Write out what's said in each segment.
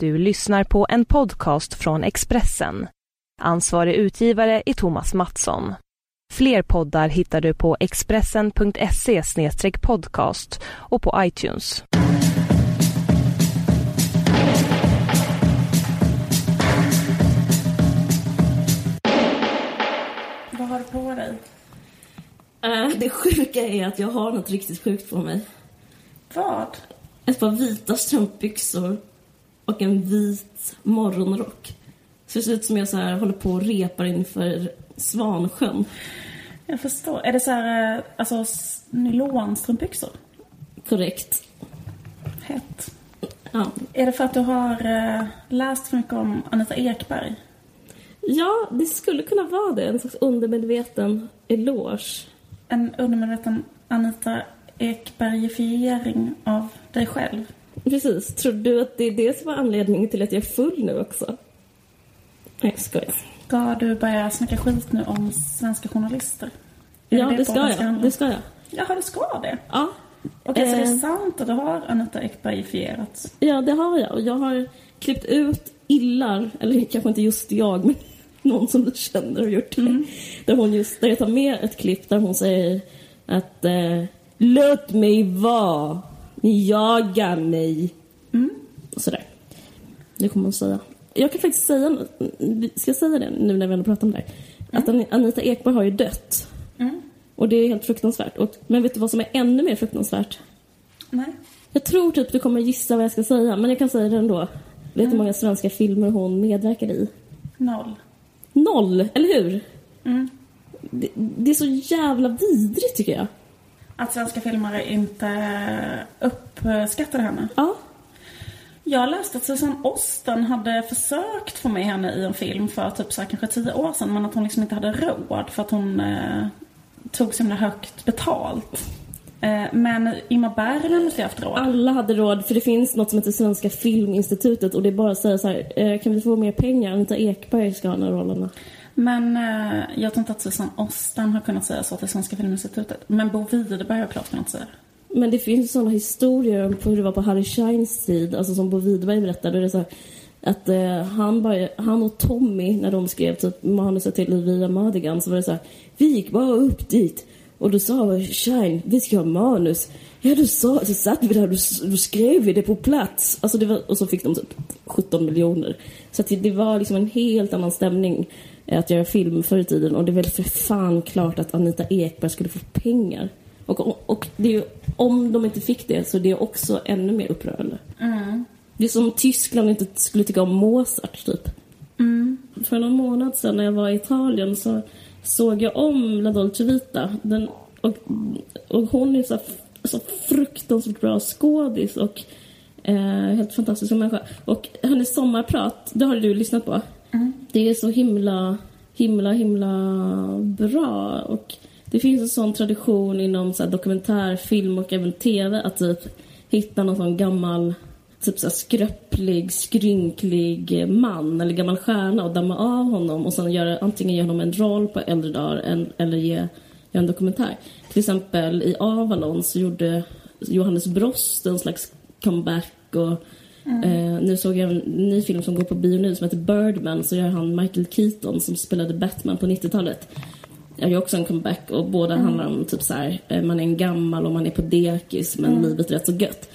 Du lyssnar på en podcast från Expressen. Ansvarig utgivare är Thomas Mattsson. Fler poddar hittar du på expressen.se podcast och på iTunes. Vad har du på dig? Eh, det sjuka är att jag har något riktigt sjukt på mig. Vad? Ett par vita strumpbyxor och en vit morgonrock. Så det ser ut som jag så här håller på och repar inför Svansjön. Jag förstår. Är det så här, eh, alltså nylonstrumpbyxor? Korrekt. Hett. Ja. Är det för att du har eh, läst för mycket om Anita Ekberg? ja, det skulle kunna vara det. En slags undermedveten eloge. En undermedveten Anita Ekbergifiering av dig själv? Precis. Tror du att det är det som var anledningen till att jag är full nu också? Nej, jag skojar. Ska du börja snacka skit nu om svenska journalister? Är Ja, det ska podden jag. handla? Det ska jag. Jaha, det ska det? Ja. Okej, så det är Eh. sant att du har Anita Ekbergifierats? Ja, det har jag. Och jag har klippt ut illar, eller kanske inte just jag, men någon som du känner har gjort det. Där, hon just, där jag tar med ett klipp där hon säger att eh, Låt mig vara, ni jagar mig. Och sådär. Det kommer hon säga. Jag kan faktiskt säga, ska jag säga det nu när vi ändå pratar om det här? Att An- Anita Ekberg har ju dött. Och det är helt fruktansvärt. Och, men vet du vad som är ännu mer fruktansvärt? Nej. Jag tror typ du kommer gissa vad jag ska säga, men jag kan säga det ändå. Vet du hur många svenska filmer hon medverkade i? Noll. Noll, eller hur? Det, det är så jävla vidrigt tycker jag. Att svenska filmare inte uppskattade henne? Ja. Jag läste att Susanne Osten hade försökt få med henne i en film för typ så här, kanske tio år sedan men att hon liksom inte hade råd för att hon eh, tog så himla högt betalt. Eh, men Ingmar Bergman måste ju haft råd. Alla hade råd, för det finns något som heter Svenska Filminstitutet och det är bara att säga så här, eh, kan vi få mer pengar? Anita Ekberg ska ha de här rollerna. Men eh, jag tror inte att Susanne Osten har kunnat säga så till Svenska Filminstitutet. Men Bo Widerberg har klart kunnat säga det. Men det finns sådana historier om hur det var på Harry Scheins tid, alltså som Bo Widerberg berättade. Det är så här, att eh, han, bara, han och Tommy, när de skrev typ manuset till Via Madigan, så var det så här, vi gick bara upp dit och då sa Shine, vi ska ha manus. Ja, då, sa, så satt vi där och då, skrev vi det på plats. Alltså det var, och så fick de typ 17 miljoner. Så att det, det var liksom en helt annan stämning att göra film förr i tiden. Och det är väl för fan klart att Anita Ekberg skulle få pengar. Och, och det är ju, om de inte fick det så det är också ännu mer upprörande. Det är som om Tyskland inte skulle tycka om Mozart, typ. För någon månad sedan när jag var i Italien så såg jag om La Dolce Vita. Den, och, och hon är så, så fruktansvärt bra skådis och eh, helt fantastisk människa. Och hennes sommarprat, det har du lyssnat på. Det är så himla, himla, himla bra. Och det finns en sån tradition inom så här, dokumentärfilm och även TV att typ hitta någon sån gammal typ så här skröplig, skrynklig man eller gammal stjärna och damma av honom och sen göra, antingen ge honom en roll på äldre dagar en, eller ge, göra en dokumentär. Till exempel i Avalon så gjorde Johannes Brost en slags comeback och eh, nu såg jag en ny film som går på bio nu som heter Birdman så gör han Michael Keaton som spelade Batman på 90-talet. Jag gör också en comeback och båda handlar om typ så här, eh, man är en gammal och man är på dekis men livet är rätt så gött.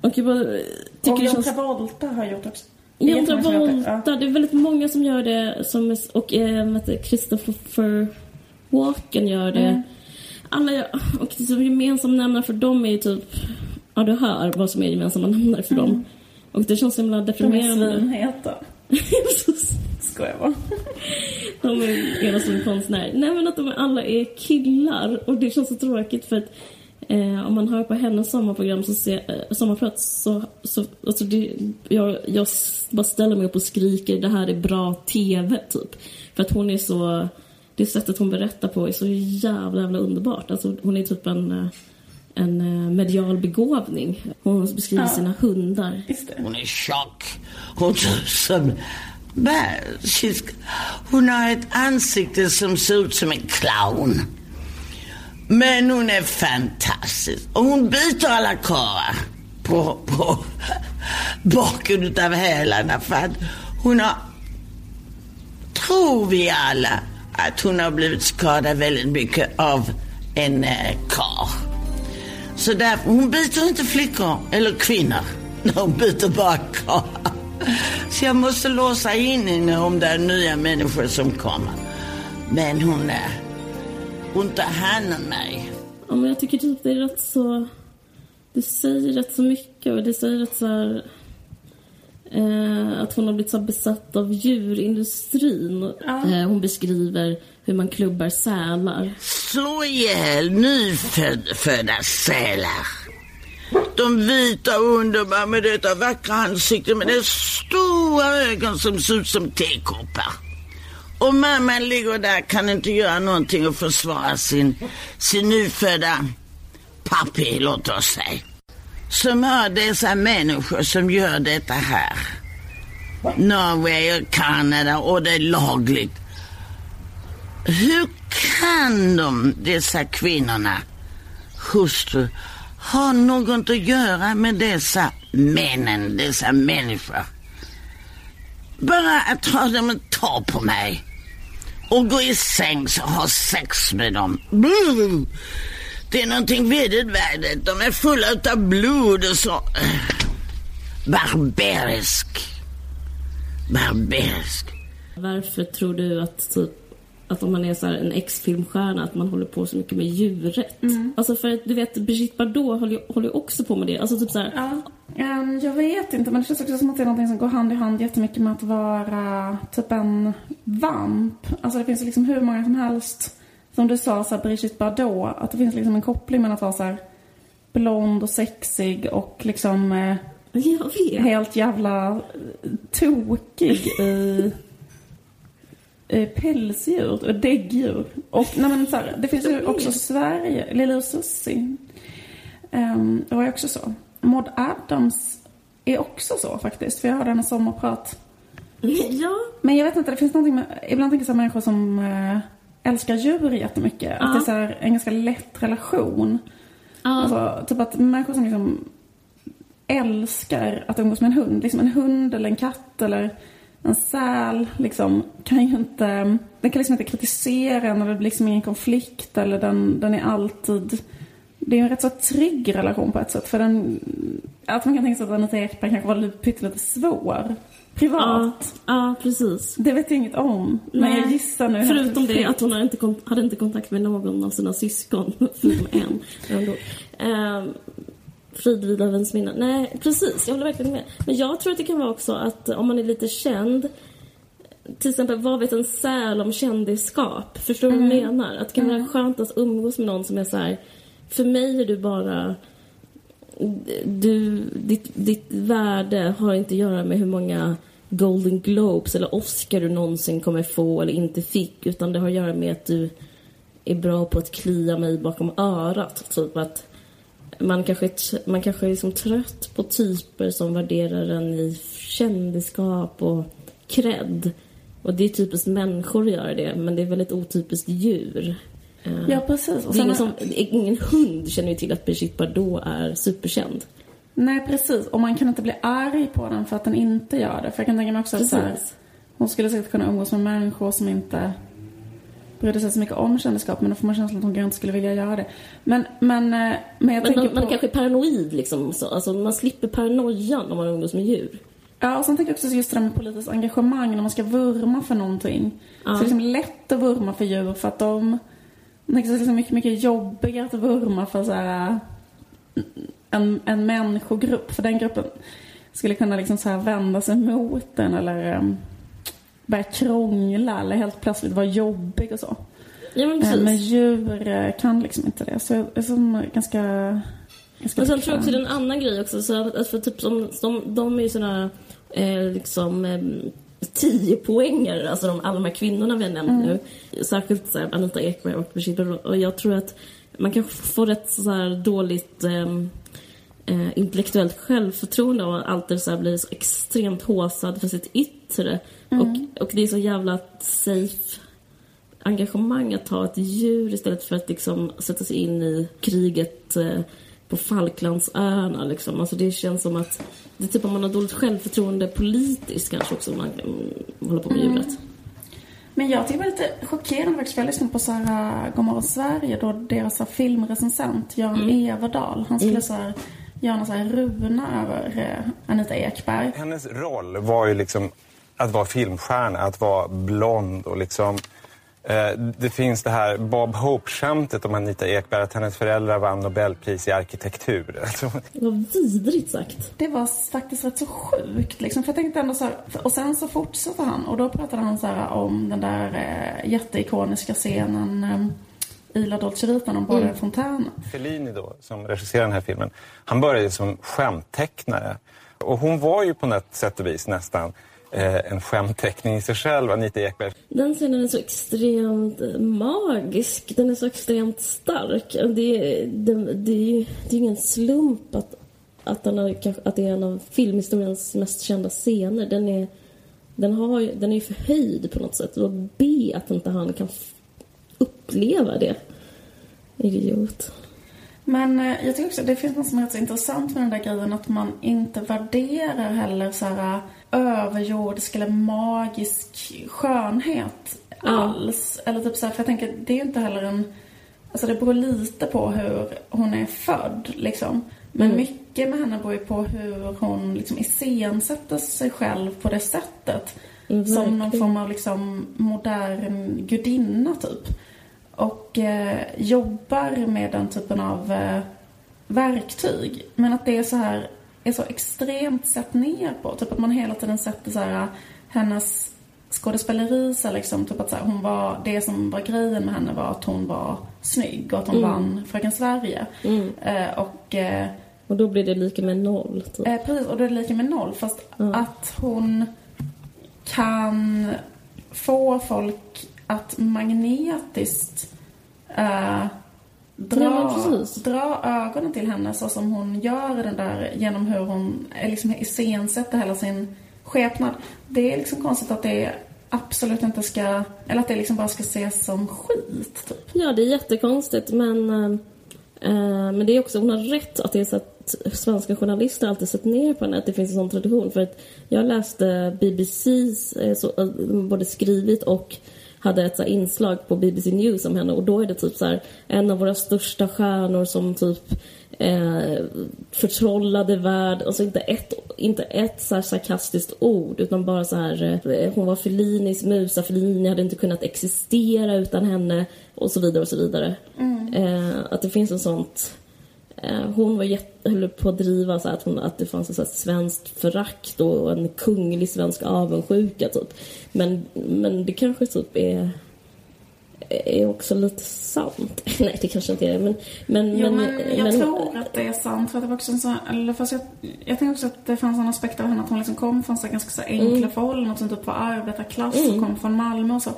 Och jag bara eh, tycker Och John känns... Travolta har gjort också. John det. Travolta, det är väldigt många som gör det. Som, är- och det, Christopher Walken gör det. Alla gör, och det som är gemensam nämnare för dem är ju typ... Ja, du hör vad som är gemensamma nämnare för dem. Och det känns så himla De är deprimerande. svinheta. Skojar bara. de är ena som konstnär. Nej men att de alla är killar. Och det känns så tråkigt för att eh, om man hör på hennes sommarprogram, så ser, eh, sommarprat, så, så alltså det, jag, jag bara ställer mig upp och skriker det här är bra TV typ. För att hon är så, det sättet hon berättar på är så jävla jävla underbart. Alltså hon är typ en, eh, en eh, medial begåvning. Hon beskriver Ja. sina hundar. Hon är tjock. Hon ser som... Nej, she's- Hon har ett ansikte som ser ut som en clown. Men hon är fantastisk. Och hon byter alla karlar på, på, baken utav hälarna för att hon har, tror vi alla, att hon har blivit skadad väldigt mycket av en eh, kar. Så därför, hon biter inte flickor eller kvinnor. Hon biter bara karlar. Så jag måste låsa in henne om det är nya människor som kommer. Men hon är, hon tar hand om mig. Ja, men jag tycker typ det är rätt så... Det säger rätt så mycket och det säger rätt så här... Eh, att hon har blivit så besatt av djurindustrin. Ja. Eh, hon beskriver hur man klubbar sälar. Slå ihjäl nyfödda sälar. De vita och underbara med detta vackra ansikte med de stora ögon som ser ut som tekoppar. Och mamman ligger där kan inte göra någonting och försvara sin, sin nyfödda pappi, låt oss säga. Som har dessa människor som gör detta här. Norway och Kanada och det är lagligt. Hur kan de, dessa kvinnorna, hustru, ha något att göra med dessa männen, dessa människor? Bara att ha dem att ta på mig och gå i säng och ha sex med dem. Det är någonting vedervärdigt. De är fulla av blod och så. Barbarisk. Barbarisk. Varför tror du att typ att om man är så här en ex-filmstjärna att man håller på så mycket med djurrätt? Alltså för att du vet Brigitte Bardot håller ju håller också på med det. Alltså typ så här, Ja, ehm, jag vet inte, men det känns också som att det är någonting som går hand i hand jättemycket med att vara typ en vamp. Alltså det finns ju liksom hur många som helst, som du sa, så här, Brigitte Bardot, att det finns liksom en koppling mellan att vara så här blond och sexig och liksom eh, helt jävla tokig i pälsdjur och däggdjur. Och nej men så här, det finns ju också Sverige, Lilla och Susie. Um, det var ju också så. Maud Adams är också så faktiskt, för jag hörde hennes sommarprat. Ja, Men jag vet inte, det finns någonting med, ibland tänker jag människor som eh, älskar djur jättemycket. Att det är så här, en ganska lätt relation. Ja. Alltså, typ att människor som liksom älskar att umgås med en hund. Liksom en hund eller en katt eller en säl liksom, kan ju inte, den kan liksom inte kritisera en eller det blir liksom ingen konflikt eller den, den är alltid, det är en rätt så trygg relation på ett sätt för den, att man kan tänka sig att Anita Ekberg kanske var lite, pyttelite svår ja, privat. ja, precis. Det vet jag inget om, men jag gissar nu. Förutom det att hon hade inte, hade inte kontakt med någon av sina syskon, förutom en. Ändå. Frid vid minne. Nej, precis. Jag håller verkligen med. Men jag tror att det kan vara också att om man är lite känd till exempel, vad vet en säl om kändisskap? Förstår du vad jag menar? Att det kan vara skönt att umgås med någon som är så här. För mig är du bara... Du, ditt, ditt värde har inte att göra med hur många Golden Globes eller Oscar du någonsin kommer få eller inte fick. Utan det har att göra med att du är bra på att klia mig bakom örat. Typ att man kanske, man kanske är liksom trött på typer som värderar en i kändisskap och cred. Och det är typiskt människor att göra det, men det är väldigt otypiskt djur. Eh, Ja, precis. Och ingen, som, ingen hund känner ju till att Brigitte Bardot är superkänd. Nej, precis. Och man kan inte bli arg på den för att den inte gör det. För jag kan tänka mig också att så här, Precis. hon skulle säkert kunna umgås med människor som inte brydde sig så mycket om kändisskap. Men då får man känslan att hon kanske inte skulle vilja göra det. Men, men, eh, men jag Men tänker man, på... man kanske är paranoid liksom. Så, alltså, man slipper paranoian om man umgås med djur. Ja, och sen tänker jag också just det där med politiskt engagemang när man ska vurma för någonting. Ja. Så det är liksom lätt att vurma för djur för att de... Det är liksom mycket, mycket jobbigare att vurma för så här, en, en människogrupp. För den gruppen skulle kunna liksom så här vända sig mot den eller um, börja krångla eller helt plötsligt vara jobbig och så. Ja, men Eh, precis. Men djur eh, kan liksom inte det. Så jag är som ganska... ganska Men sen tror jag också det är en annan grej också. Så att, för typ som, de, de är ju såna eh, liksom eh, tio poängare, alltså de, alla de här kvinnorna vi har nämnt nu. Särskilt så här, Anita Ekberg och Bardot. Och jag tror att man kan få rätt så här dåligt eh, eh, intellektuellt självförtroende och alltid så här blir så extremt håsad för sitt yttre. Och, och det är så jävla safe engagemang att ta ett djur istället för att liksom sätta sig in i kriget eh, på Falklandsöarna liksom. Alltså det känns som att det är typ om man har dåligt självförtroende politiskt kanske också man mm, håller på med djuret. Men jag tycker det var lite chockerande faktiskt, för jag lyssnade på uh, Godmorgon Sverige då deras filmrecensent Jan Mm. Everdahl, han skulle så här, göra någon så här runa över uh, Anita Ekberg. Hennes roll var ju liksom att vara filmstjärna, att vara blond och liksom... Eh, det finns det här Bob Hope-skämtet om Anita Ekberg, att hennes föräldrar vann Nobelpris i arkitektur. Alltså, Det var vidrigt sagt. Det var faktiskt rätt så sjukt liksom. För jag tänkte ändå så här, och sen så fortsatte han och då pratade han så här om den där eh, jätteikoniska scenen eh, i La Dolce Vita, om både Mm. Fontana. Fellini då, som regisserar den här filmen, han började som skämttecknare. Och hon var ju på något sätt och vis nästan en skämtteckning i sig själv, Anita Ekberg. Den scenen är så extremt eh, magisk. Den är så extremt stark. Det, är- det, det, är ju- det är ingen slump att, att, den är, att det är en av filmhistoriens mest kända scener. Den är, den har, ju- den är ju förhöjd på något sätt. Och be att inte han kan uppleva det. Idiot. Men eh, jag tycker också att det finns något som är rätt så intressant med den där grejen att man inte värderar heller så här överjordisk eller magisk skönhet alls. Eller typ så här, för jag tänker det är ju inte heller en... Alltså det beror lite på hur hon är född liksom. Men mycket med henne beror ju på hur hon liksom iscensätter sig själv på det sättet. Mm, som någon form av liksom modern gudinna typ. Och eh, jobbar med den typen av eh, verktyg. Men att det är så här, är så extremt sett ner på. Typ att man hela tiden sätter så här, hennes skådespeleri så liksom, typ att så här, hon var, det som var grejen med henne var att hon var snygg och att hon vann Fröken Sverige. Eh, och eh, Och då blir det lika med noll. Typ. Eh, precis, och då är det lika med noll. Fast att hon kan få folk att magnetiskt eh, dra, dra ögonen till henne så som hon gör i den där genom hur hon eh, liksom iscensätter hela sin skepnad. Det är liksom konstigt att det absolut inte ska, eller att det liksom bara ska ses som skit. Typ. Ja, det är jättekonstigt men, eh, men det är också, hon har rätt att det är så att svenska journalister alltid sett ner på henne, att det finns en sån tradition. För att jag läste BBCs, så, både skrivit och hade ett så inslag på BBC News om henne och då är det typ så här en av våra största stjärnor som typ eh, förtrollade värld, alltså inte ett, inte ett så sarkastiskt ord utan bara så här eh, hon var Fellinis musa, Fellini hade inte kunnat existera utan henne och så vidare och så vidare. Eh, att det finns en sånt hon var jätte, höll på att driva så att, hon, att det fanns ett svenskt förakt och en kunglig svensk avundsjuka typ. Men, men det kanske typ är är också lite sant. Nej, det kanske inte är det. Men, men, Jo, men, men jag men- tror att det är sant. För att det var också en sån, eller fast jag, jag tänker också att det fanns en aspekt av henne att hon liksom kom från så ganska så Mm. enkla förhållanden. Att hon typ var arbetarklass och kom från Malmö och så.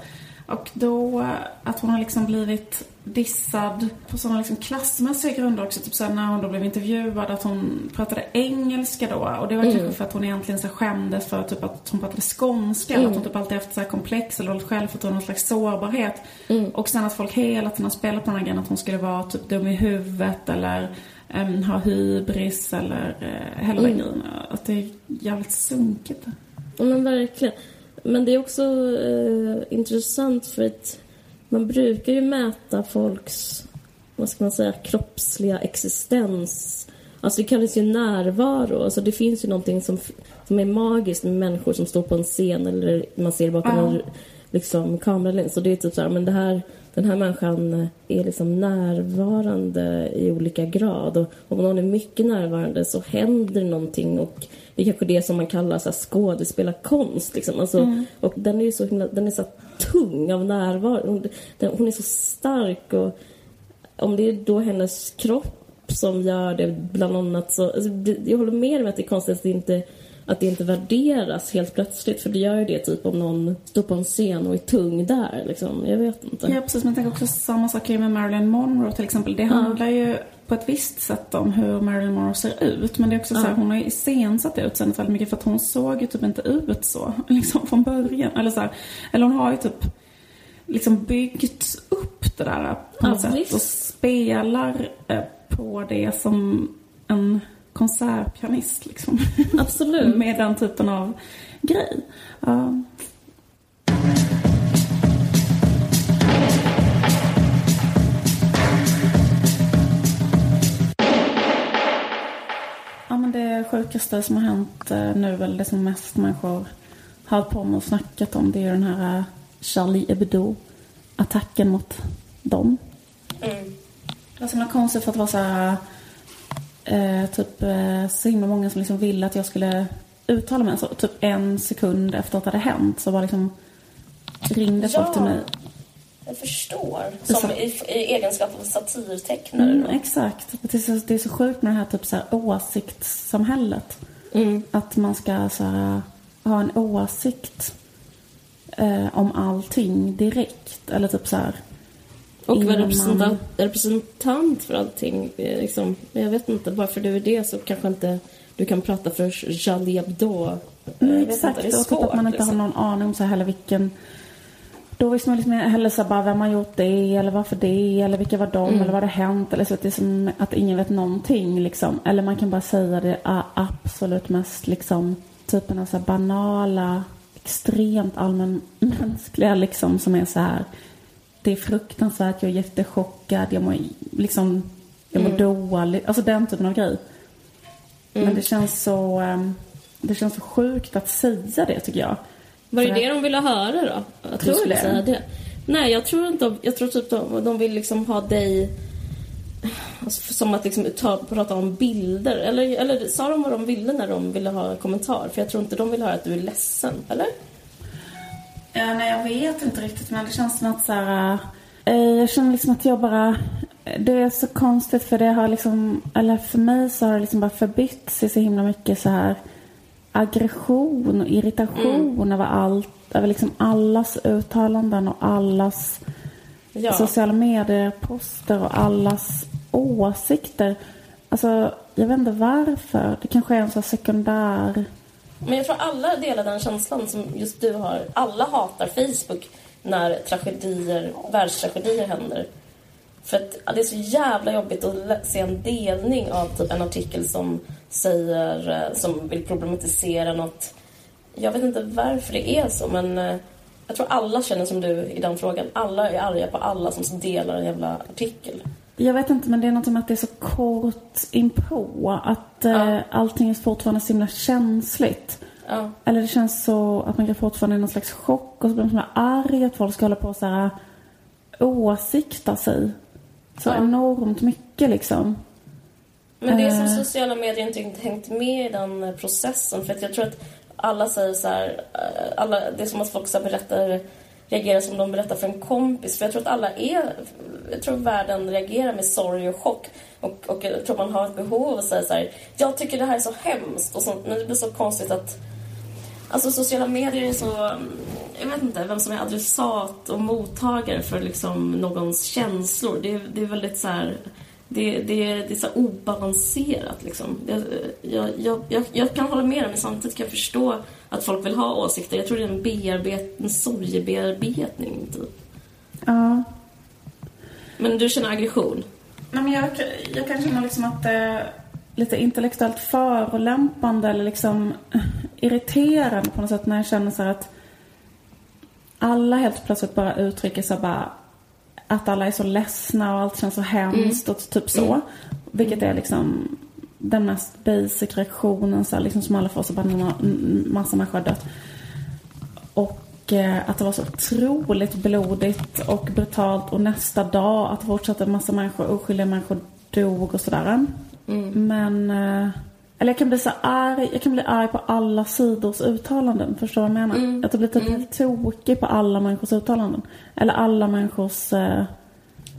Och då att hon har liksom blivit dissad på sådana liksom klassmässiga grunder också. Typ såhär när hon då blev intervjuad att hon pratade engelska då. Och det var Mm. kanske för att hon egentligen så skämdes för typ att hon pratade skånska. Mm. Att hon typ alltid haft så här komplex eller dåligt självförtroende, någon slags sårbarhet. Mm. Och sen att folk hela tiden har spelat på den här grejen att hon skulle vara typ dum i huvudet eller em, ha hybris eller uh, hela den grejen. Att det är jävligt sunkigt. Ja, men verkligen. Men det är också eh, intressant för att man brukar ju mäta folks, vad ska man säga, kroppsliga existens. Alltså det kallas ju närvaro. Alltså det finns ju någonting som, som är magiskt med människor som står på en scen eller man ser bakom en liksom, kameralins. Och det är typ så här, men det här, den här människan är liksom närvarande i olika grad. Och om någon är mycket närvarande så händer någonting och det är kanske det som man kallar så här skådespelarkonst. Liksom. Alltså, Och den är ju så himla, den är så tung av närvaro. Hon, den, hon är så stark och om det är då hennes kropp som gör det bland annat så... Alltså, jag håller med om att det är konstigt att det inte att det inte värderas helt plötsligt. För det gör ju det typ om någon står på en scen och är tung där. Liksom. Jag vet inte. Ja precis, men jag tänker också samma sak med Marilyn Monroe till exempel. Det handlar ju på ett visst sätt om hur Marilyn Monroe ser ut. Men det är också så här, hon har ju iscensatt utseendet väldigt mycket för att hon såg ju typ inte ut så. Liksom från början. Eller så här, eller hon har ju typ liksom byggt upp det där på något Ja, sätt. visst. Och spelar eh, på det som en konsertpianist liksom. Absolut. Med den typen av grej. Ja. Det sjukaste som har hänt eh, nu, väl det som mest människor har på med och snackat om, det är den här eh, Charlie Hebdo-attacken mot dem. Mm. Det var så himla konstigt för att det var så här, eh, typ eh, så himla många som liksom ville att jag skulle uttala mig. Så typ en sekund efter att det hade hänt så var liksom ringde folk Ja. till mig. Jag förstår. Som så- i, i egenskap av satirtecknare. Mm, då. exakt. Det är, så, det är så sjukt med det här typ så här åsiktssamhället. Mm. Att man ska så här, ha en åsikt eh, om allting direkt. Eller typ så här. Och vara representant, man- representant för allting. Liksom. Jag vet inte, bara för du är det så kanske inte du kan prata för Charlie Hebdo. Mm, exakt, inte, det är och typ att man inte liksom. har någon aning om så här heller vilken... Då visste man liksom heller så bara vem har gjort det, eller varför det, eller vilka var de, Mm. eller vad har hänt, eller så att det är som att ingen vet någonting liksom. Eller man kan bara säga det a- absolut mest liksom, typen av så banala, extremt allmänmänskliga liksom, som är så här. Det är fruktansvärt, jag är jättechockad, jag mår liksom, jag Mm. mår dåligt, alltså den typen av grej. Men det känns så, ehm, det känns så sjukt att säga det tycker jag. Var det det de ville höra då? Att Tror du skulle det? säga det? Nej, jag tror inte... Jag tror typ de, de vill liksom ha dig... Alltså, som att liksom ta, prata om bilder. Eller, eller sa de vad de ville när de ville ha en kommentar? För jag tror inte de vill höra att du är ledsen, eller? Ja, nej, jag vet inte riktigt men det känns som att så här, eh, Jag känner liksom att jag bara... Det är så konstigt för det har liksom... Eller för mig så har det liksom bara förbytts i så himla mycket så här aggression och irritation över allt. Över liksom allas uttalanden och allas Ja. sociala medier-poster och allas åsikter. Alltså, jag vet inte varför. Det kanske är en så här sekundär... Men jag tror alla delar den känslan som just du har. Alla hatar Facebook när tragedier, världstragedier händer. För att det är så jävla jobbigt att se en delning av typ en artikel som säger, eh, som vill problematisera något. Jag vet inte varför det är så, men eh, jag tror alla känner som du i den frågan. Alla är arga på alla som delar en jävla artikel. Jag vet inte, men det är något med att det är så kort inpå. Att eh, Ja. allting är fortfarande så himla känsligt. Ja. Eller det känns så att man kan fortfarande i någon slags chock och så blir man så arg att folk ska hålla på och så här åsikta sig. Så Ja. enormt mycket liksom. Men det är som Eh. sociala medier inte riktigt hängt med i den processen. För att jag tror att alla säger så här, eh, alla, det är som att folk så berättar, reagerar som de berättar för en kompis. För jag tror att alla är, jag tror världen reagerar med sorg och chock. Och, och jag tror man har ett behov av att säga så här, jag tycker det här är så hemskt. Och så, men det blir så konstigt att Alltså sociala medier är så... Jag vet inte vem som är adressat och mottagare för liksom någons känslor. Det är, det är väldigt så här... Det, det, det är så obalanserat liksom. Jag, jag, jag, jag, kan hålla med dig men samtidigt kan jag förstå att folk vill ha åsikter. Jag tror det är en, bearbet, en sorgebearbetning typ. Ja. Men du känner aggression? Nej, men jag, jag kan känna liksom att är lite intellektuellt förolämpande eller liksom irriterande på något sätt när jag känner så att alla helt plötsligt bara uttrycker sig bara att alla är så ledsna och allt känns så hemskt och typ så. Vilket är liksom den mest basic reaktionen så här, liksom som alla får så bara en massa människor har dött. Och eh, att det var så otroligt blodigt och brutalt och nästa dag att fortsätta en massa människor, oskyldiga människor dog och sådär. Men, eh, eller jag kan bli så arg, jag kan bli arg på alla sidors uttalanden, förstår du vad jag menar? Att jag blir typ helt tokig på alla människors uttalanden. Eller alla människors, eh,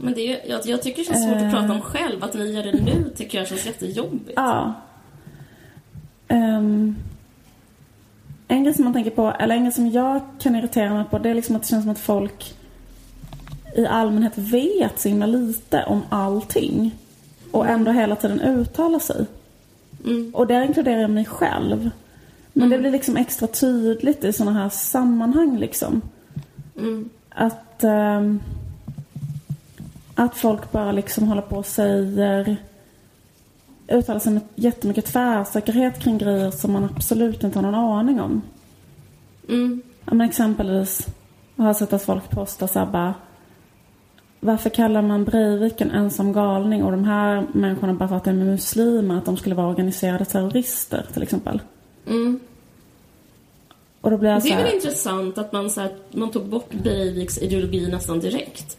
Men det är, jag, jag tycker det känns svårt att Eh. prata om själv. Att ni gör det nu tycker jag känns jättejobbigt. Ja. Ehm, en grej som man tänker på, eller en grej som jag kan irritera mig på, det är liksom att det känns som att folk i allmänhet vet så himla lite om allting. Och ändå hela tiden uttalar sig. Mm. Och där inkluderar jag mig själv. Men det blir liksom extra tydligt i sådana här sammanhang liksom. Mm. Att, ehm, att folk bara liksom håller på och säger uttalar sig med jättemycket tvärsäkerhet kring grejer som man absolut inte har någon aning om. Mm. Ja, men exempelvis jag har sett att folk postar så här bara varför kallar man Breivik en ensam galning och de här människorna bara för att de är muslimer att de skulle vara organiserade terrorister till exempel. Mm. Och då blir jag Det är här, väl intressant att man, så här, man tog bort Breiviks ideologi nästan direkt.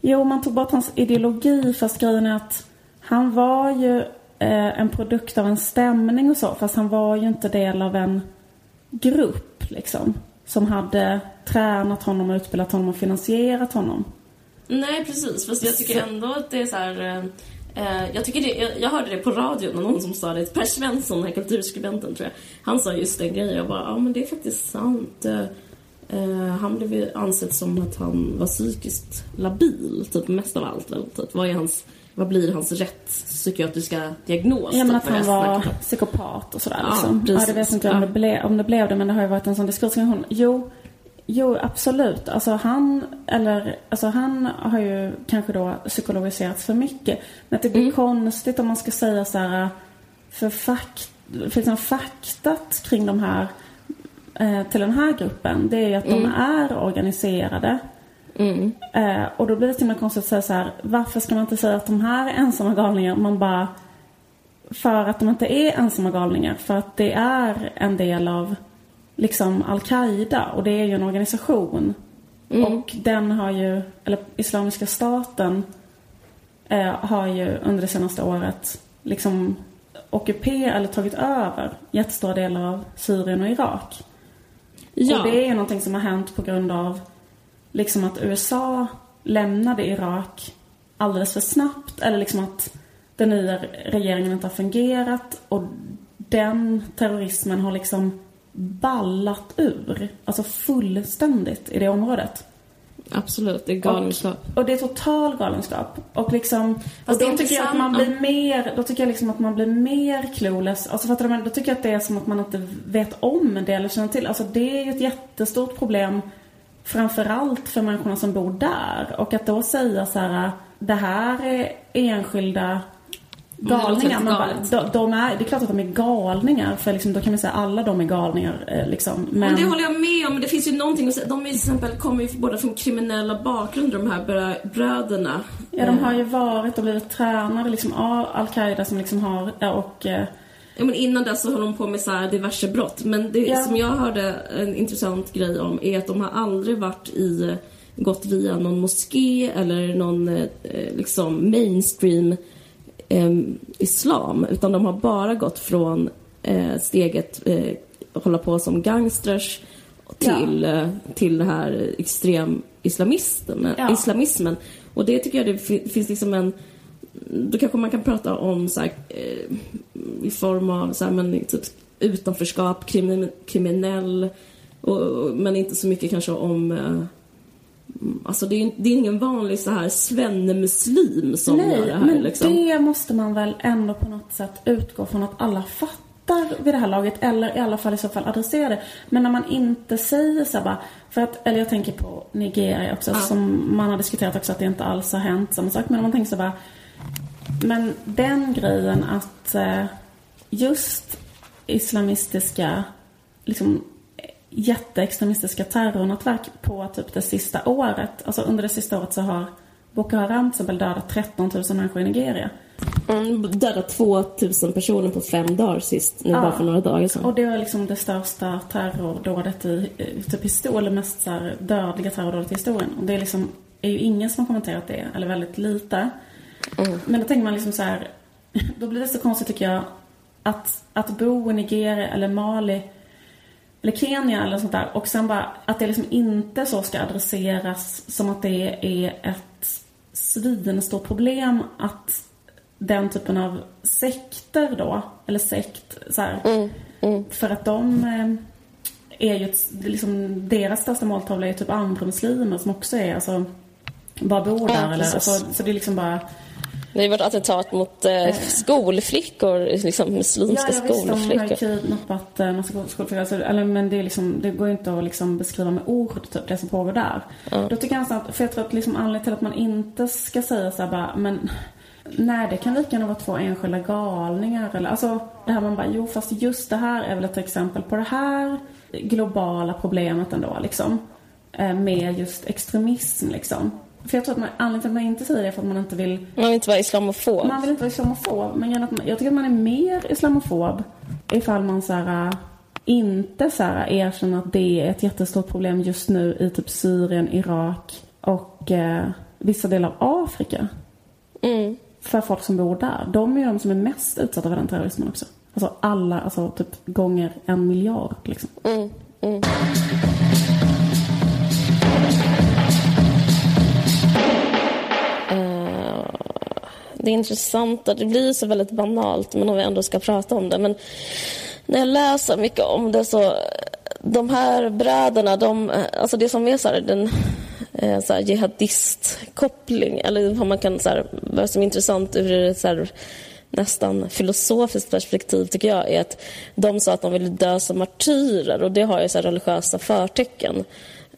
Jo, man tog bort hans ideologi fast grejen är att han var ju eh, en produkt av en stämning och så fast han var ju inte del av en grupp liksom. Som hade tränat honom, utbildat honom och finansierat honom. Nej, precis. Fast jag tycker ändå att det är så här... eh, Eh, jag, tycker det, jag, jag hörde det på radion, någon som sa det. Per Svensson, den här kulturskribenten, tror jag. Han sa just den grejen. Jag bara, ja men det är faktiskt sant. Eh, eh, han blev ju ansedd som att han var psykiskt labil, typ mest av allt väl. Typ. Vad, är hans, vad blir hans rätt psykiatriska diagnos? Ja men att han var psykopat och sådär Ja, liksom. Ja, det vet inte om, Ja. det ble, om det blev det men det har ju varit en sån diskussion. Jo, jo absolut. Alltså han, eller, alltså han har ju kanske då psykologiserats för mycket. Men att det blir konstigt om man ska säga så här för, fakt, för liksom faktat kring de här eh, till den här gruppen det är ju att de är organiserade. Eh, och då blir det och med konstigt att säga så här varför ska man inte säga att de här är ensamma galningar? Man bara för att de inte är ensamma galningar. För att det är en del av liksom Al-Qaida och det är ju en organisation. Och den har ju, eller Islamiska staten eh, har ju under det senaste året liksom ockuperat eller tagit över jättestora delar av Syrien och Irak. Ja. Och det är ju någonting som har hänt på grund av liksom att USA lämnade Irak alldeles för snabbt eller liksom att den nya regeringen inte har fungerat och den terrorismen har liksom ballat ur. Alltså fullständigt i det området. Absolut, det är galenskap. Och, och det är total galenskap. Och liksom, och Fast det då tycker jag att man blir mer, då tycker jag liksom att man blir mer clueless. Alltså fattar du? Då tycker jag att det är som att man inte vet om det eller känner till. Alltså det är ju ett jättestort problem framförallt för människorna som bor där. Och att då säga så här, det här är enskilda galningar. Man bara, de, de är, det är klart att de är galningar. För liksom, då kan man säga alla de är galningar. eh, Liksom. Men, det håller jag med om, men det finns ju någonting att säga. De är till exempel, kommer ju båda från kriminella bakgrunder, de här brö- bröderna. Ja, de har ju varit och blivit tränade liksom av Al-Qaida som liksom har, ja, och eh, Ja, men innan dess så höll de på med så här diverse brott. Men det Ja. som jag hörde en intressant grej om är att de har aldrig varit i, gått via någon moské eller någon eh, liksom mainstream eh, islam. Utan de har bara gått från eh, steget eh, hålla på som gangsters till, eh, till det här extrem islamismen, Ja. islamismen. Och det tycker jag det fi- finns liksom en då kanske man kan prata om så här, eh, i form av så här, men, typ, utanförskap, krimi, kriminell, och, och, men inte så mycket kanske om... Eh, alltså det är, det är ingen vanlig så här svennemuslim som gör det här. men liksom. det måste man väl ändå på något sätt utgå från att alla fattar vid det här laget. Eller i alla fall i så fall adressera det. Men när man inte säger så här bara, för att, eller jag tänker på Nigeria också som man har diskuterat också att det inte alls har hänt samma sak. Men om man tänker så här bara, men den grejen att eh, just islamistiska, liksom jätteextremistiska terrornätverk på typ det sista året. Alltså under det sista året så har Boko Haram till exempel dödat 13 000 människor i Nigeria. Mm, dödat 2000 personer på fem dagar sist, nu Ja. bara för några dagar sedan. Och det var liksom det största terrordådet i, typ historien, eller mest så här dödliga terrordådet i historien. Och det är liksom, är ju ingen som har kommenterat det, eller väldigt lite. Men då tänker man liksom så här, då blir det så konstigt tycker jag, att, att bo i Nigeria eller Mali eller Kenya eller sånt där och sen bara att det liksom inte så ska adresseras som att det är ett svinstort problem att den typen av sekter då, eller sekt så här, för att de eh, är ju ett, liksom, deras största måltavla är ju typ andra muslimer som också är alltså bara bor där Ja, eller alltså, så det är liksom bara Det har varit attentat mot eh, skolflickor, liksom muslimska Ja, ja de har skolflickor. kidnappat en massa skolflickor. Alltså, eller, men det, är liksom, det går ju inte att liksom beskriva med ord, typ, det som pågår där. Då tycker jag nästan att, för jag tror att liksom anledningen till att man inte ska säga så här bara, men Nej, det kan lika gärna vara två enskilda galningar. Eller, alltså, det här man bara, jo fast just det här är väl ett exempel på det här globala problemet ändå liksom. Eh, med just extremism liksom. För jag tror att man, anledningen till att man inte säger det är för att man inte vill... Man vill inte vara islamofob. Man vill inte vara islamofob. Men jag, jag tycker att man är mer islamofob ifall man så här, inte så här, erkänner att det är ett jättestort problem just nu i typ Syrien, Irak och eh, vissa delar av Afrika. Mm. För folk som bor där. De är ju de som är mest utsatta för den terrorismen också. Alltså alla, alltså typ gånger en miljard liksom. Mm. Mm. Det är intressant, det blir så väldigt banalt men om vi ändå ska prata om det. Men när jag läser mycket om det så, de här bröderna, de, alltså det som är så här, den eh, så här, jihadistkoppling, eller vad man kan, så här, vad som är intressant ur ett så här, nästan filosofiskt perspektiv tycker jag är att de sa att de ville dö som martyrer och det har ju så här religiösa förtecken.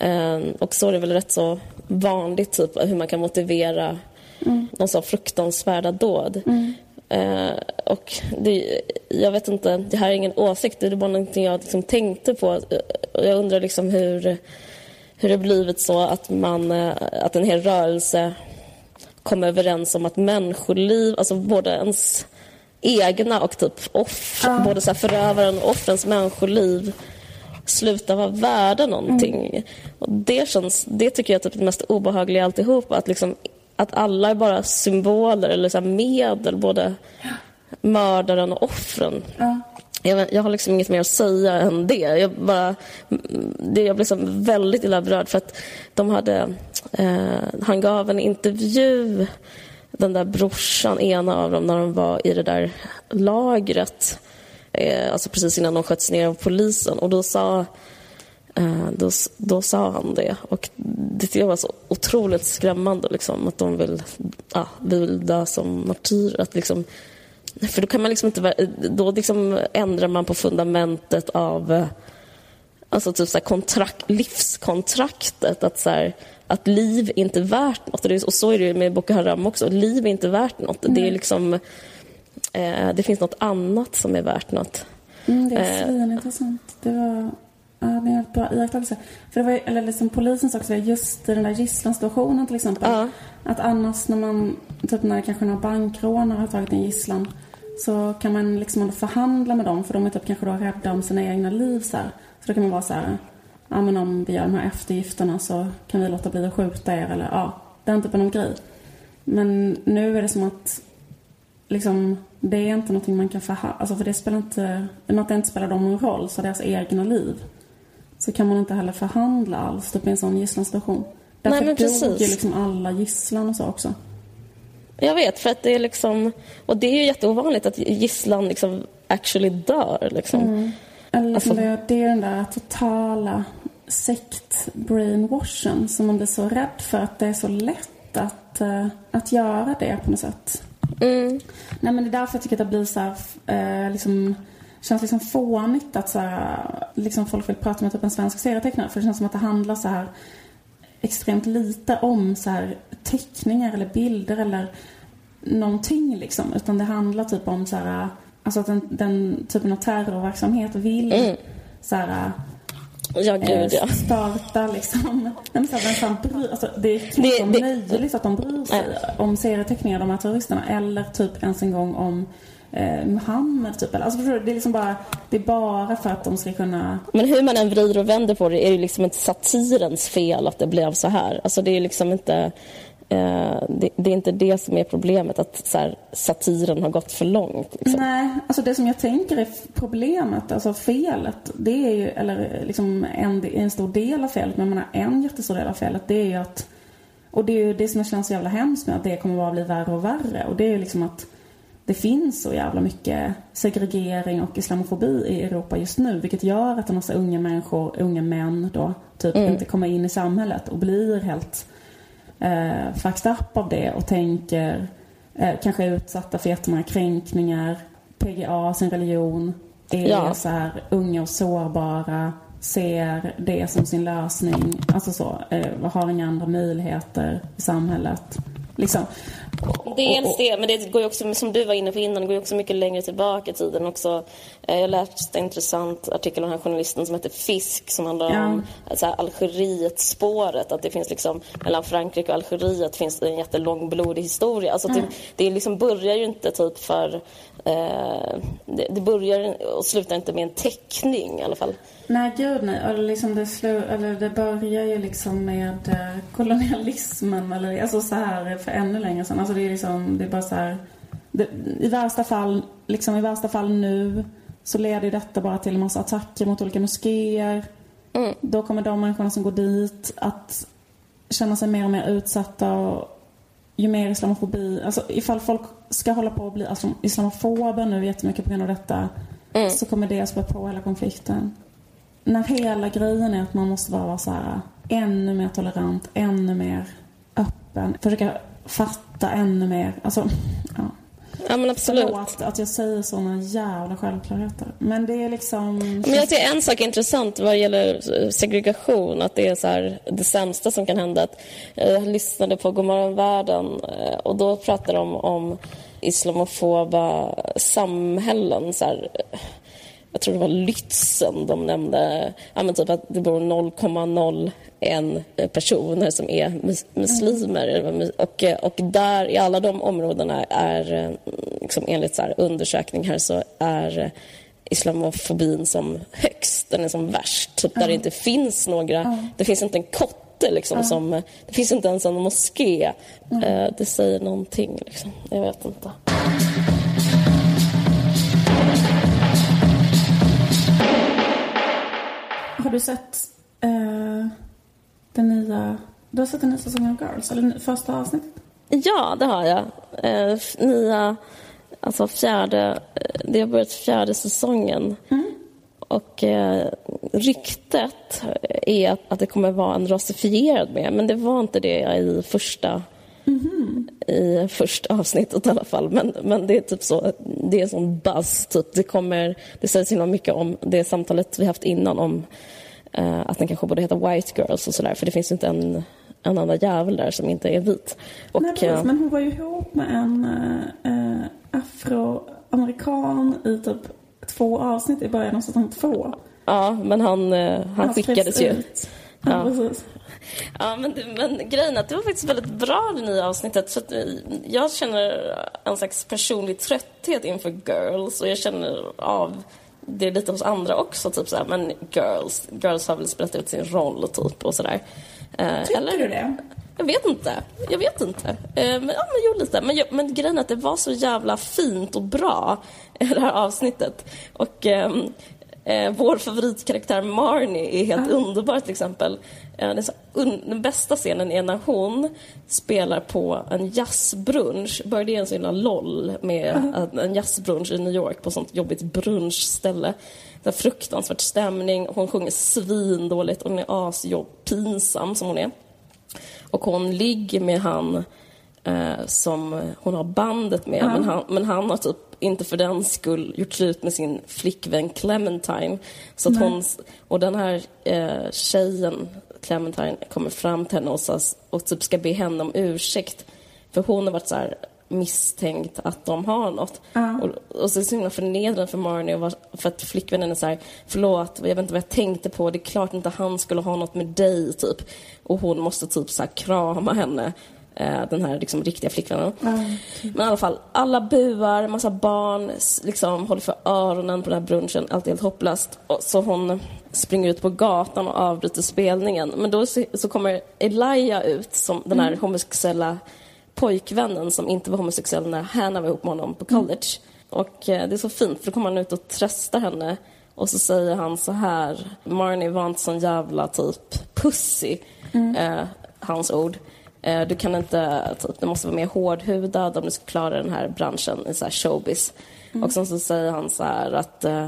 Eh, och så är det väl rätt så vanligt typ hur man kan motivera mm. någon så fruktansvärda dåd. Mm. Eh, och det, jag vet inte, det här är ingen åsikt, det är bara någonting jag liksom tänkte på. Jag undrar liksom hur, hur det blivit så att, man, eh, att en hel rörelse kom överens om att människoliv, alltså både ens egna och typ off, ja. både så förövaren och offrens människoliv slutar vara värda någonting. Mm. Och det, känns, det tycker jag är typ det mest obehagliga alltihop. Att, liksom, att alla är bara symboler eller så medel, både mördaren och offren. Ja. Jag, jag, har liksom inget mer att säga än det. Jag, bara, det, jag blev liksom väldigt illa berörd för att de hade... Eh, han gav en intervju, den där brorsan, ena av dem, när de var i det där lagret. Eh, alltså precis innan de sköts ner av polisen. Och då sa, då, då sa han det. Och det jag var så otroligt skrämmande. Liksom, att de vill, ja, vill dö som martyrer. Att liksom, för då kan man liksom inte... Då liksom ändrar man på fundamentet av eh, alltså typ så här kontrakt, livskontraktet. Att, så här, att liv inte är värt något. Och så är det med Boko Haram också. Liv är inte värt något. Mm. Det, är liksom, eh, det finns något annat som är värt något. Mm, det är eh. svinintressant. Det var Ja, det är en bra iakttagelse. För det var eller liksom polisen sa också just i den där gisslansituationen till exempel. Ja. Att annars när man, typ när kanske några bankrånare har tagit en gisslan så kan man liksom förhandla med dem för de är typ kanske då rädda om sina egna liv så här. Så då kan man vara så här, ja men om vi gör de här eftergifterna så kan vi låta bli att skjuta er eller ja, den typen av grej. Men nu är det som att liksom, det är inte någonting man kan förhandla, alltså för det spelar inte, något det inte spelar dem någon roll, så deras egna liv så kan man inte heller förhandla alls typ i en sån gisslansituation. Därför Nej, men dog ju liksom alla gisslan och så också. Jag vet, för att det är liksom... Och det är ju jätteovanligt att gisslan liksom actually dör. Liksom. Mm. Eller liksom alltså, det, det är den där totala sekt-brainwashen som man blir så rädd för att det är så lätt att, uh, att göra det på något sätt. Mm. Nej men det är därför jag tycker att det blir så här, uh, liksom känns liksom fånigt att så här, liksom folk vill prata med typ en svensk serietecknare. För det känns som att det handlar så här extremt lite om så här teckningar eller bilder eller någonting liksom. Utan det handlar typ om så här, alltså att den, den typen av terrorverksamhet vill mm. så här Ja, gud eh, ja. Starta liksom. Men så här, vem bryr, alltså, det är knappt det, möjligt att de bryr sig nej. om serieteckningar, de här terroristerna. Eller typ ens en gång om eh, Muhammed typ. Alltså förstår du? Det är liksom bara, det är bara för att de ska kunna... Men hur man än vrider och vänder på det är det liksom inte satirens fel att det blev så här. Alltså det är liksom inte... Eh, det, det, är inte det som är problemet, att så här, satiren har gått för långt. Liksom. Nej, alltså det som jag tänker är problemet, alltså felet, det är ju, eller liksom en, en stor del av felet, men jag menar en jättestor del av felet, det är ju att, och det är ju det som känns så jävla hemskt med att det kommer bara bli värre och värre. Och det är ju liksom att det finns så jävla mycket segregering och islamofobi i Europa just nu. Vilket gör att en massa unga människor, unga män då, typ mm. inte kommer in i samhället och blir helt eh, fucked up av det och tänker, eh, kanske är utsatta för jättemånga kränkningar, PGA, sin religion, är ja. så här unga och sårbara, ser det som sin lösning, alltså så, eh, har inga andra möjligheter i samhället. Liksom. Dels det, men det går ju också, som du var inne på innan, det går ju också mycket längre tillbaka i tiden också. Eh, jag läste en intressant artikel av den här journalisten som heter Fisk som handlar Ja. om så här, Algeriet-spåret. Att det finns liksom, mellan Frankrike och Algeriet finns det en jättelång blodig historia. Alltså det, det liksom börjar ju inte typ för... Eh, det, det börjar och slutar inte med en teckning i alla fall. Nej, gud nej. Eller liksom det, slu, eller det börjar ju liksom med eh, kolonialismen. Eller, alltså så här för ännu längre sedan. Alltså det är liksom, det är bara så här. Det, I värsta fall, liksom i värsta fall nu så leder ju detta bara till en massa attacker mot olika moskéer. Då kommer de människorna som går dit att känna sig mer och mer utsatta. Och ju mer islamofobi, alltså ifall folk ska hålla på att bli islamofober nu jättemycket på grund av detta så kommer det spä på hela konflikten. När hela grejen är att man måste bara vara så här ännu mer tolerant, ännu mer öppen, försöka fatta ännu mer. Alltså, ja. Ja men absolut. Förlåt att jag säger såna jävla självklarheter. Men det är liksom... Men jag tycker en sak är intressant vad gäller segregation, att det är så här, det sämsta som kan hända. Att jag lyssnade på Godmorgon världen eh, och då pratade de om islamofoba samhällen. Så här, eh, jag tror det var Lützen de nämnde. Ja, men typ att det bor 0,01 personer som är mus- muslimer. mus- Och, eh, och där i alla de områdena är, eh, liksom enligt så här undersökningar så är eh, islamofobin som högst, den är som värst. Typ där det inte finns några, det finns inte en kotte liksom som, det finns inte ens en moské. Eh, Det säger någonting liksom, jag vet inte. Har du sett eh, den nya... Du har sett den nya säsongen av Girls? Eller första avsnittet? Ja, det har jag. Eh, nya, alltså fjärde, eh, det har börjat fjärde säsongen. Och eh, ryktet är att, att det kommer vara en rasifierad med, men det var inte det i första i första avsnittet i alla fall. Men, men det är typ så, det är sån buzz. Typ. Det, kommer, det sägs himla mycket om det samtalet vi haft innan om eh, att den kanske borde heta White Girls och sådär. För det finns ju inte en, en enda jävel där som inte är vit. Och, Nej, precis. eh, Men hon var ju ihop med en eh, afroamerikan i typ två avsnitt i början av säsong två. Ja, men han, eh, han skrevs skickades ju. ut. Ja, Ja. Ja, men, men grejen är att det var faktiskt väldigt bra det nya avsnittet. Så eh, jag känner en slags personlig trötthet inför Girls och jag känner av det lite hos andra också. Typ såhär, men Girls, Girls har väl spelat ut sin roll typ och sådär. Eh, Tycker du det? Jag vet inte. Jag vet inte. Eh, men, ja, men jo, lite. Men, men grejen är att det var så jävla fint och bra, det här avsnittet. Och ehm, eh, vår favoritkaraktär Marnie är helt underbar till exempel. Eh, så un- den bästa scenen är när hon spelar på en jazzbrunch. Började en så himla LOL med att en jazzbrunch i New York på sånt jobbigt brunchställe. Det är fruktansvärt stämning. Hon sjunger svindåligt och hon är asjobb, pinsam som hon är. Och hon ligger med han eh, som hon har bandet med. Men, han, men han har typ inte för den skull gjort slut med sin flickvän Clementine. Så att hon, och den här eh, tjejen, Clementine, kommer fram till henne och, så, och typ ska be henne om ursäkt. För hon har varit så här misstänkt att de har något. Och, och så är det så himla förnedrande för Marnie var, för att flickvännen är så här, förlåt, jag vet inte vad jag tänkte på, det är klart inte han skulle ha något med dig, typ. Och hon måste typ så här krama henne, eh, den här liksom riktiga flickvännen. Men i alla fall, alla buar, massa barn liksom håller för öronen på den här brunchen, allt är helt hopplöst. Och så hon springer ut på gatan och avbryter spelningen. Men då så, så kommer Elijah ut, som den här homosexuella pojkvännen som inte var homosexuell när Hannah var ihop med honom på college. Och eh, det är så fint för då kommer han ut och tröstar henne och så säger han så här, Marnie var inte sån jävla typ pussy, eh, hans ord. Eh, du kan inte, typ, du måste vara mer hårdhudad om du ska klara den här branschen i så här showbiz. Och sen så säger han så här att eh,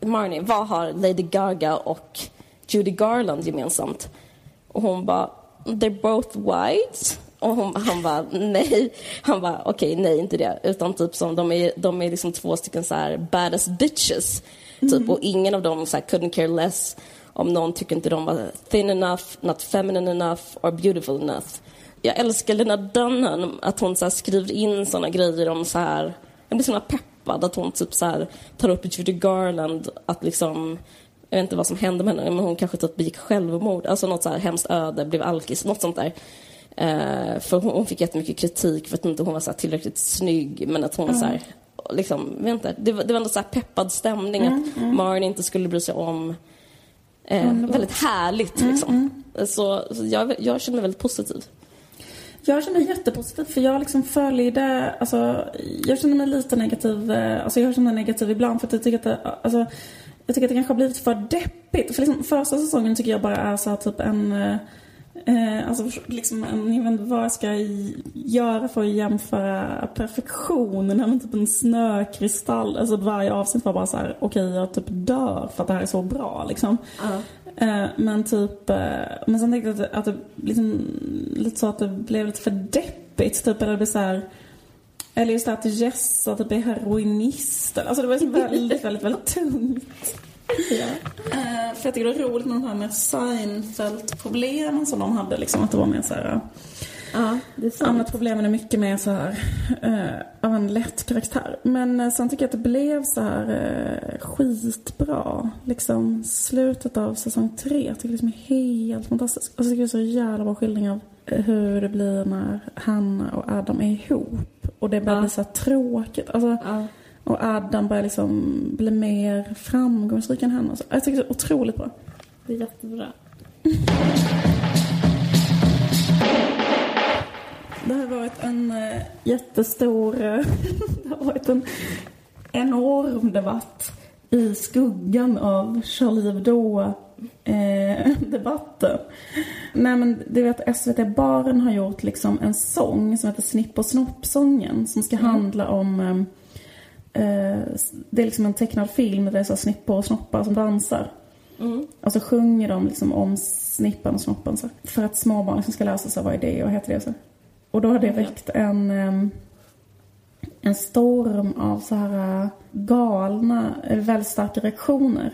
Marnie, vad har Lady Gaga och Judy Garland gemensamt? Och hon bara, they're both white. Och hon, han bara, nej. Han bara, okej, nej, inte det. Utan typ som, de är, de är liksom två stycken så här badass bitches. Typ, och ingen av dem så här, couldn't care less om någon tycker inte de var thin enough, not feminine enough or beautiful enough. Jag älskar Lena Dunham, att hon så här skriver in såna grejer om så här, jag blir så peppad att hon typ så här tar upp Judy Garland, att liksom jag vet inte vad som hände med henne, men hon kanske typ begick självmord, alltså något så här hemskt öde, blev alkis, något sånt där. Eh, för hon, hon fick jättemycket kritik för att inte hon var så tillräckligt snygg, men att hon mm. så här, liksom, vet inte, det, var, det var ändå så här peppad stämning mm, att mm. Marnie inte skulle bry sig om eh, väldigt härligt mm, liksom. Mm. Så, så jag, jag känner mig väldigt positiv. Jag känner mig jättepositiv för jag liksom följde, alltså jag känner mig lite negativ, eh, alltså jag känner mig negativ ibland för att jag tycker att det, alltså jag tycker att det kanske har blivit för deppigt. För liksom första säsongen tycker jag bara är så typ en eh, eh alltså liksom, en, jag vet inte vad jag ska göra för att jämföra perfektionen med typ en snökristall. Alltså varje avsnitt var bara så här: okej okay, jag typ dör för att det här är så bra liksom. Uh men typ, eh, men sen tänkte jag att, att det liksom, lite så att det blev lite för deppigt. Typ, eller det blev så här, eller just det att Jessa typ är heroinist. Alltså det var liksom väldigt, väldigt, väldigt tungt. Ja. Uh, för jag tycker det är roligt med de här med Seinfeld-problemen som de hade. Liksom, att det var mer så här... Ja, det är sant. Annat problemen är mycket mer så här uh, av en lätt karaktär. Men uh, sen tycker jag att det blev så här uh, skitbra. Liksom slutet av säsong tre. Jag tycker det är helt fantastiskt. Och så tycker jag det är så jävla bra skildring av hur det blir när Hanna och Adam är ihop. Och det börjar ja. bli så tråkigt. Alltså, ja. Och Adam börjar liksom bli mer framgångsrik än henne. Jag tycker det är otroligt bra. Det är jättebra. Det har varit en äh, jättestor, äh, det har varit en enorm debatt i skuggan av Charlie Hebdo-debatten. Eh, Nej men du vet SVT Baren har gjort liksom en sång som heter Snipp och snopp-sången som ska mm. handla om eh, Eh, det är liksom en tecknad film där det är så snippor och snoppar som dansar. Mm. Och så sjunger de liksom om snippan och snoppen så. För att småbarn liksom ska lära sig vad är det och heter det så. Och då har det väckt en, en storm av så här eh, galna, eh, väldigt starka reaktioner.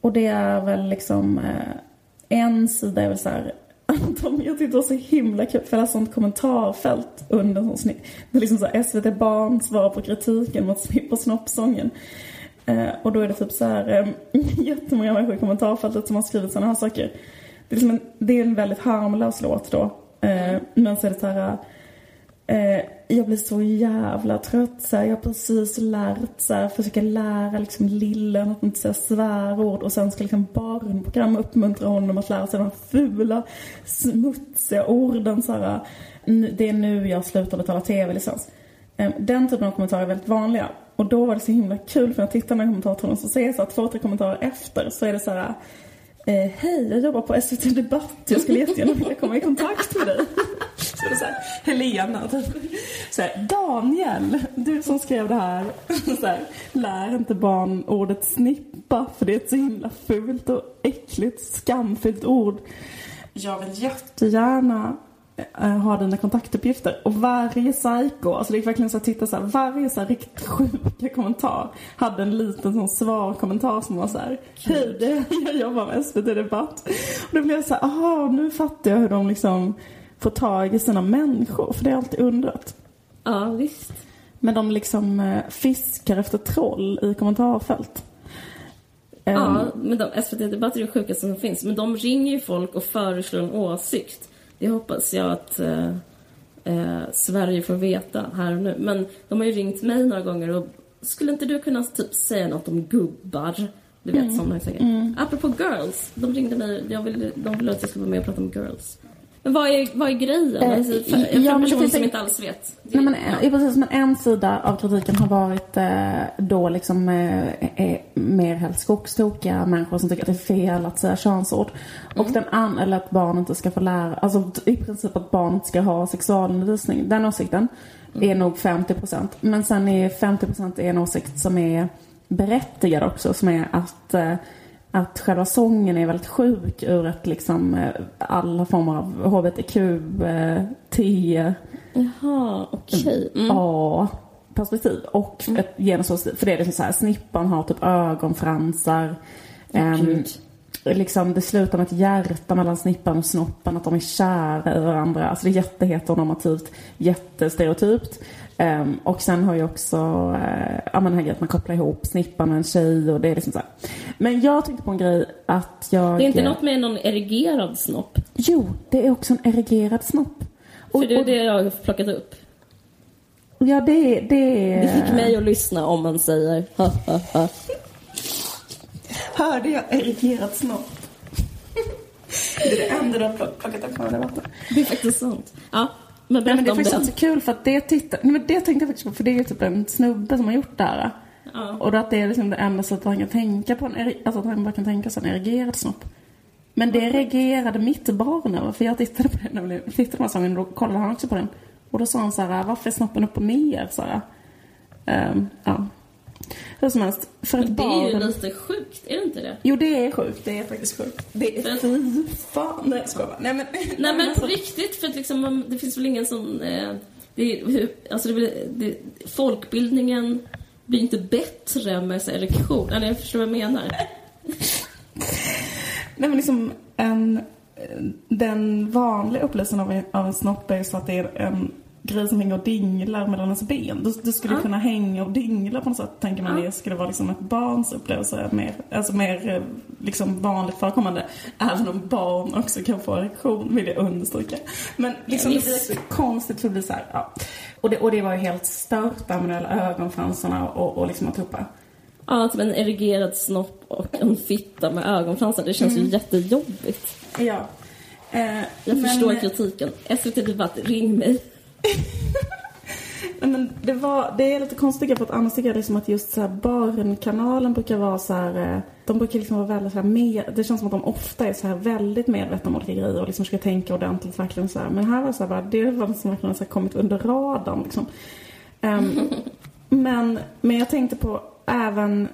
Och det är väl liksom eh, en sida är väl så här de, jag tyckte det var så himla kul, för det läste sånt kommentarfält under sån snitt. Det är liksom så SVT Barn svarar på kritiken mot Snipp och snoppsången. Eh, och då är det typ så här eh, jättemånga människor i kommentarfältet som har skrivit sådana här saker. Det är, liksom en, det är en väldigt harmlös låt då. Mm. men så är det så här eh, jag blir så jävla trött. Så här. Jag har precis lärt, så här, försöka lära liksom, lillen att inte säga svärord och sen ska liksom barnprogram uppmuntra honom att lära sig de fula, smutsiga orden. Så här, det är nu jag slutar betala tv-licens. Eh, den typen av kommentarer är väldigt vanliga. Och då var det så himla kul för när jag tittar på kommentatorn så ser jag så här, två, tre kommentarer efter så är det så här Eh, Hej, jag jobbar på SVT Debatt. Jag skulle jättegärna vilja komma i kontakt med dig. Så det så här, Helena, typ. Så här, Daniel, du som skrev det här. Så här, lär inte barn ordet snippa för det är ett så himla fult och äckligt, skamfyllt ord. Jag vill jättegärna äh, ha dina kontaktuppgifter. Och varje psycho, alltså det är verkligen så att titta så här, varje så här riktigt sjuka kommentar hade en liten sån svarkommentar som var så här, hej, det, jag jobbar med SVT Debatt. Och då blev jag så här, aha, nu fattar jag hur de liksom får tag i sina människor, för det har jag alltid undrat. Ja, visst. Men de liksom äh, fiskar efter troll i kommentarfält. Ja, um, men de, SVT Debatt är det sjukaste som finns. Men de ringer ju folk och föreslår en åsikt. Det hoppas jag att eh, eh, Sverige får veta här och nu. Men de har ju ringt mig några gånger och skulle inte du kunna typ säga något om gubbar? Du vet mm. sådana saker. Mm. Apropå girls, de ringde mig, jag ville, de ville att jag skulle vara med och prata om girls. Men vad är, vad är grejen? Eh, alltså, för, för ja, personer som inte alls vet. Nej, men, ja. precis, men en sida av kritiken har varit eh, då liksom eh, mer helt skogstokiga människor som tycker att det är fel att säga könsord. Mm. Och den andra, eller att barn inte ska få lära, alltså i princip att barn inte ska ha sexualundervisning. Den åsikten mm. är nog 50 procent. Men sen är 50 procent en åsikt som är berättigad också, som är att eh, att själva sången är väldigt sjuk ur ett liksom eh, alla former av hbtq, eh, T, Jaha, okej. Okay. Mm. A perspektiv och mm. ett genusperspektiv. För det är liksom så här, snippan har typ ögonfransar. Um, liksom, det slutar med ett hjärta mellan snippan och snoppen, att de är kära i varandra. Alltså det är jätteheteronormativt, jättestereotypt. Um, och sen har ju också, uh, ja men här att man kopplar ihop snippan med en tjej och det är liksom så här. Men jag tänkte på en grej att jag... Det är inte något med någon erigerad snopp? Jo, det är också en erigerad snopp. Och, För det är det jag har plockat upp. Ja, det, det... Det fick mig att lyssna om man säger ha, ha, ha. Hörde jag erigerad snopp? det är det enda du har plockat upp från debatten. Det är faktiskt sant. Ja. Men Nej, men det är faktiskt den. så kul för att det tittar, nej, men det tänkte jag faktiskt på för det är ju typ en snubbe som har gjort det här. Ja. Och att det är liksom det enda sättet han kan tänka på en, alltså att han bara kan tänka sig en erigerad snopp. Men det reagerade mitt barn över för jag tittade på den, nämligen- tittade på den säsongen och då kollade han också på den. Och då sa han så här, varför är snoppen upp och ner? Så här. Ehm, ja. Hur som helst, för ett Men det är ju lite sjukt, är det inte det? Jo, det är sjukt. Det är faktiskt sjukt. Det är Men- fy fan. Nej, jag skojar bara. Nej, men... Nej men alltså- på riktigt, för att liksom, det finns väl ingen som... Eh, det, är- alltså det, blir- det, folkbildningen blir inte bättre med erektion. Eller jag förstår vad jag menar. Nej men liksom en, den vanliga upplevelsen av en, av en snopp är så att det är en grej som hänger och dinglar mellan ens ben. Du, du skulle Ja. kunna hänga och dingla på något sätt, tänker man. Ja. Det skulle vara liksom ett barns upplevelse, mer, alltså mer eh, liksom vanligt förekommande. Även om barn också kan få erektion, vill jag understryka. Men liksom det blir så konstigt för det blir så här, ja. Och det, och det var ju helt stört där med alla ögonfransarna och, och liksom alltihopa. Ja, typ en erigerad snopp och en fitta med ögonfransar. Det känns ju jättejobbigt. Ja. Eh, Jag men- förstår kritiken. SVT Debatt, ring mig. Men det, var, det är lite konstigt för att annars tycker jag liksom att just så här barnkanalen brukar vara så här, eh, de brukar liksom vara väldigt så här med, det känns som att de ofta är så här väldigt medvetna om olika grejer och liksom ska tänka ordentligt verkligen så här. Men här var det så här bara, det var som verkligen så här kommit under radarn liksom. Ehm, men, men jag tänkte på även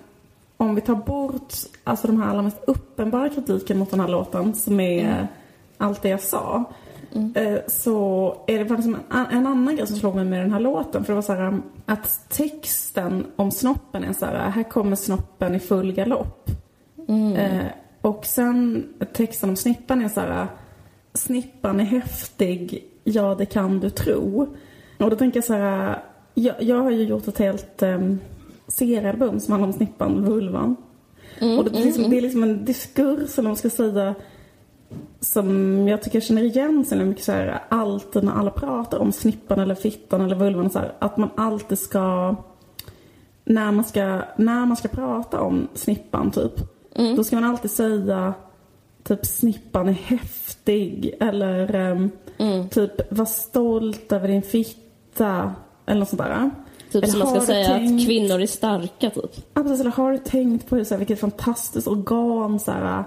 om vi tar bort alltså de här allra mest uppenbara kritiken mot den här låten som är allt det jag sa. Eh, Så är det faktiskt en, en annan grej som slog mig med den här låten. För det var så här um, att texten om snoppen är så här, här kommer snoppen i full galopp. Eh, och sen texten om snippan är så här, snippan är häftig, ja det kan du tro. Och då tänker jag så här, jag, jag har ju gjort ett helt um, seriealbum som handlar om snippan, vulvan. och det, är liksom, det är liksom en diskurs, eller man ska säga, som jag tycker jag känner igen sig mycket så här, alltid när alla pratar om snippan eller fittan eller vulvan så här, att man alltid ska när man ska, när man ska prata om snippan typ, då ska man alltid säga typ snippan är häftig eller ehm, typ var stolt över din fitta eller något sånt där. Typ Eller som man ska säga tänkt- att kvinnor är starka, typ. Ja, precis. Eller har du tänkt på hur, så här, vilket fantastiskt organ så här,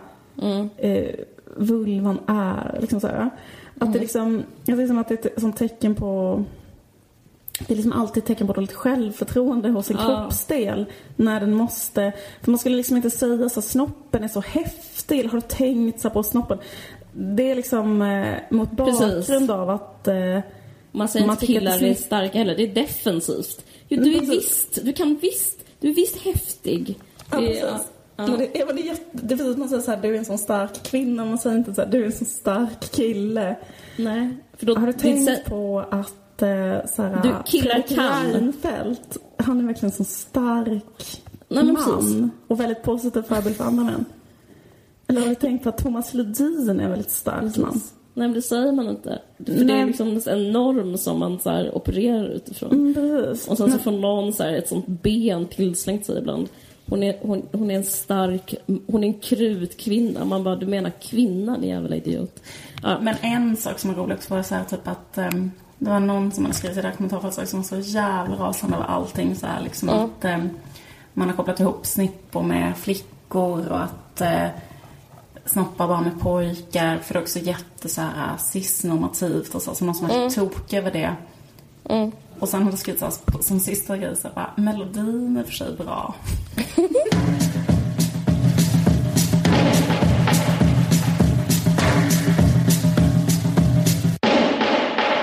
eh, vulvan är? Liksom, så här. Att det liksom, jag ser som att det är ett sånt tecken på det är liksom alltid ett tecken på dåligt självförtroende hos en Ja. kroppsdel. När den måste... För man skulle liksom inte säga så snoppen är så häftig. Eller har du tänkt så på snoppen? Det är liksom eh, mot Precis. bakgrund av att... Eh, Man säger Man inte killar är starka heller, det är defensivt. Jo, Mm, du är precis. visst, du kan visst, du är visst häftig. Ja, Det precis. Men det, det, det precis man säger såhär, du är en sån stark kvinna. Man säger inte såhär, du är en sån stark kille. Nej, för då... Har du tänkt så- på att eh, Du, killar kan. Reinfeldt, han är verkligen en sån stark Nej, man. precis. Och väldigt positiv förebild för andra män. Eller har du tänkt på att Thomas Ledin är en väldigt stark man? Nej, men det säger man inte. För det är Nej. liksom en norm som man så opererar utifrån. Mm, precis. Och sen så får någon så här ett sånt ben tillslängt sig ibland. Hon är, hon, hon är en stark, hon är en krutkvinna. Man bara, du menar kvinna din jävla idiot. Ja. Men en sak som är rolig också var så här, typ att ehm, det var någon som hade skrivit i det här kommentarfältet som var så jävla rasande över allting. Så här, liksom Ja. att ehm, man har kopplat ihop snippor med flickor och att eh, snoppa barn med pojkar. För det är också jätte så här cisnormativt och så. Så någon som är tokig över det. Mm. Och sen har det skrivit så här, som sista grej så bara, melodin är för sig bra.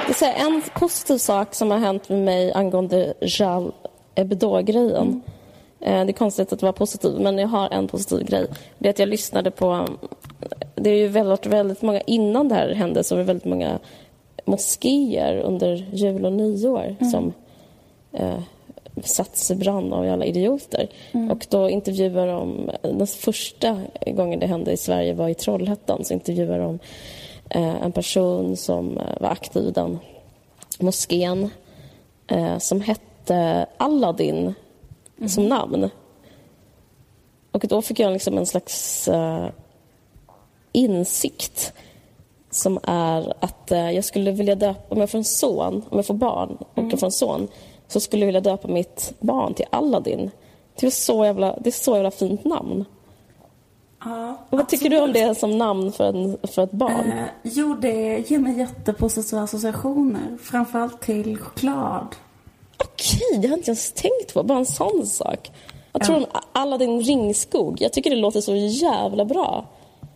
Ska säga en positiv sak som har hänt med mig angående Jal Hebdo-grejen. Eh, det är konstigt att vara positiv, men jag har en positiv grej. Det är att jag lyssnade på... Det är ju väldigt, väldigt många... Innan det här hände så var det väldigt många moskéer under jul och nyår som eh, sattes i brand av alla idioter. Och då intervjuar de... Den första gången det hände i Sverige var i Trollhättan. Så intervjuar de eh, en person som eh, var aktiv i den moskén eh, som hette Aladdin som namn. Och då fick jag liksom en slags eh, insikt som är att eh, jag skulle vilja döpa, om jag får en son, om jag får barn och jag får en son, så skulle jag vilja döpa mitt barn till Aladdin. Det är så jävla, det är så jävla fint namn. Ja, Och vad tycker du om det som namn för, en, för ett barn? Eh, jo, det ger mig jättepositiva associationer. Framförallt till choklad. Okej, det har jag inte ens tänkt på. Bara en sån sak. Jag tror om Aladdin Ringskog. Jag tycker det låter så jävla bra.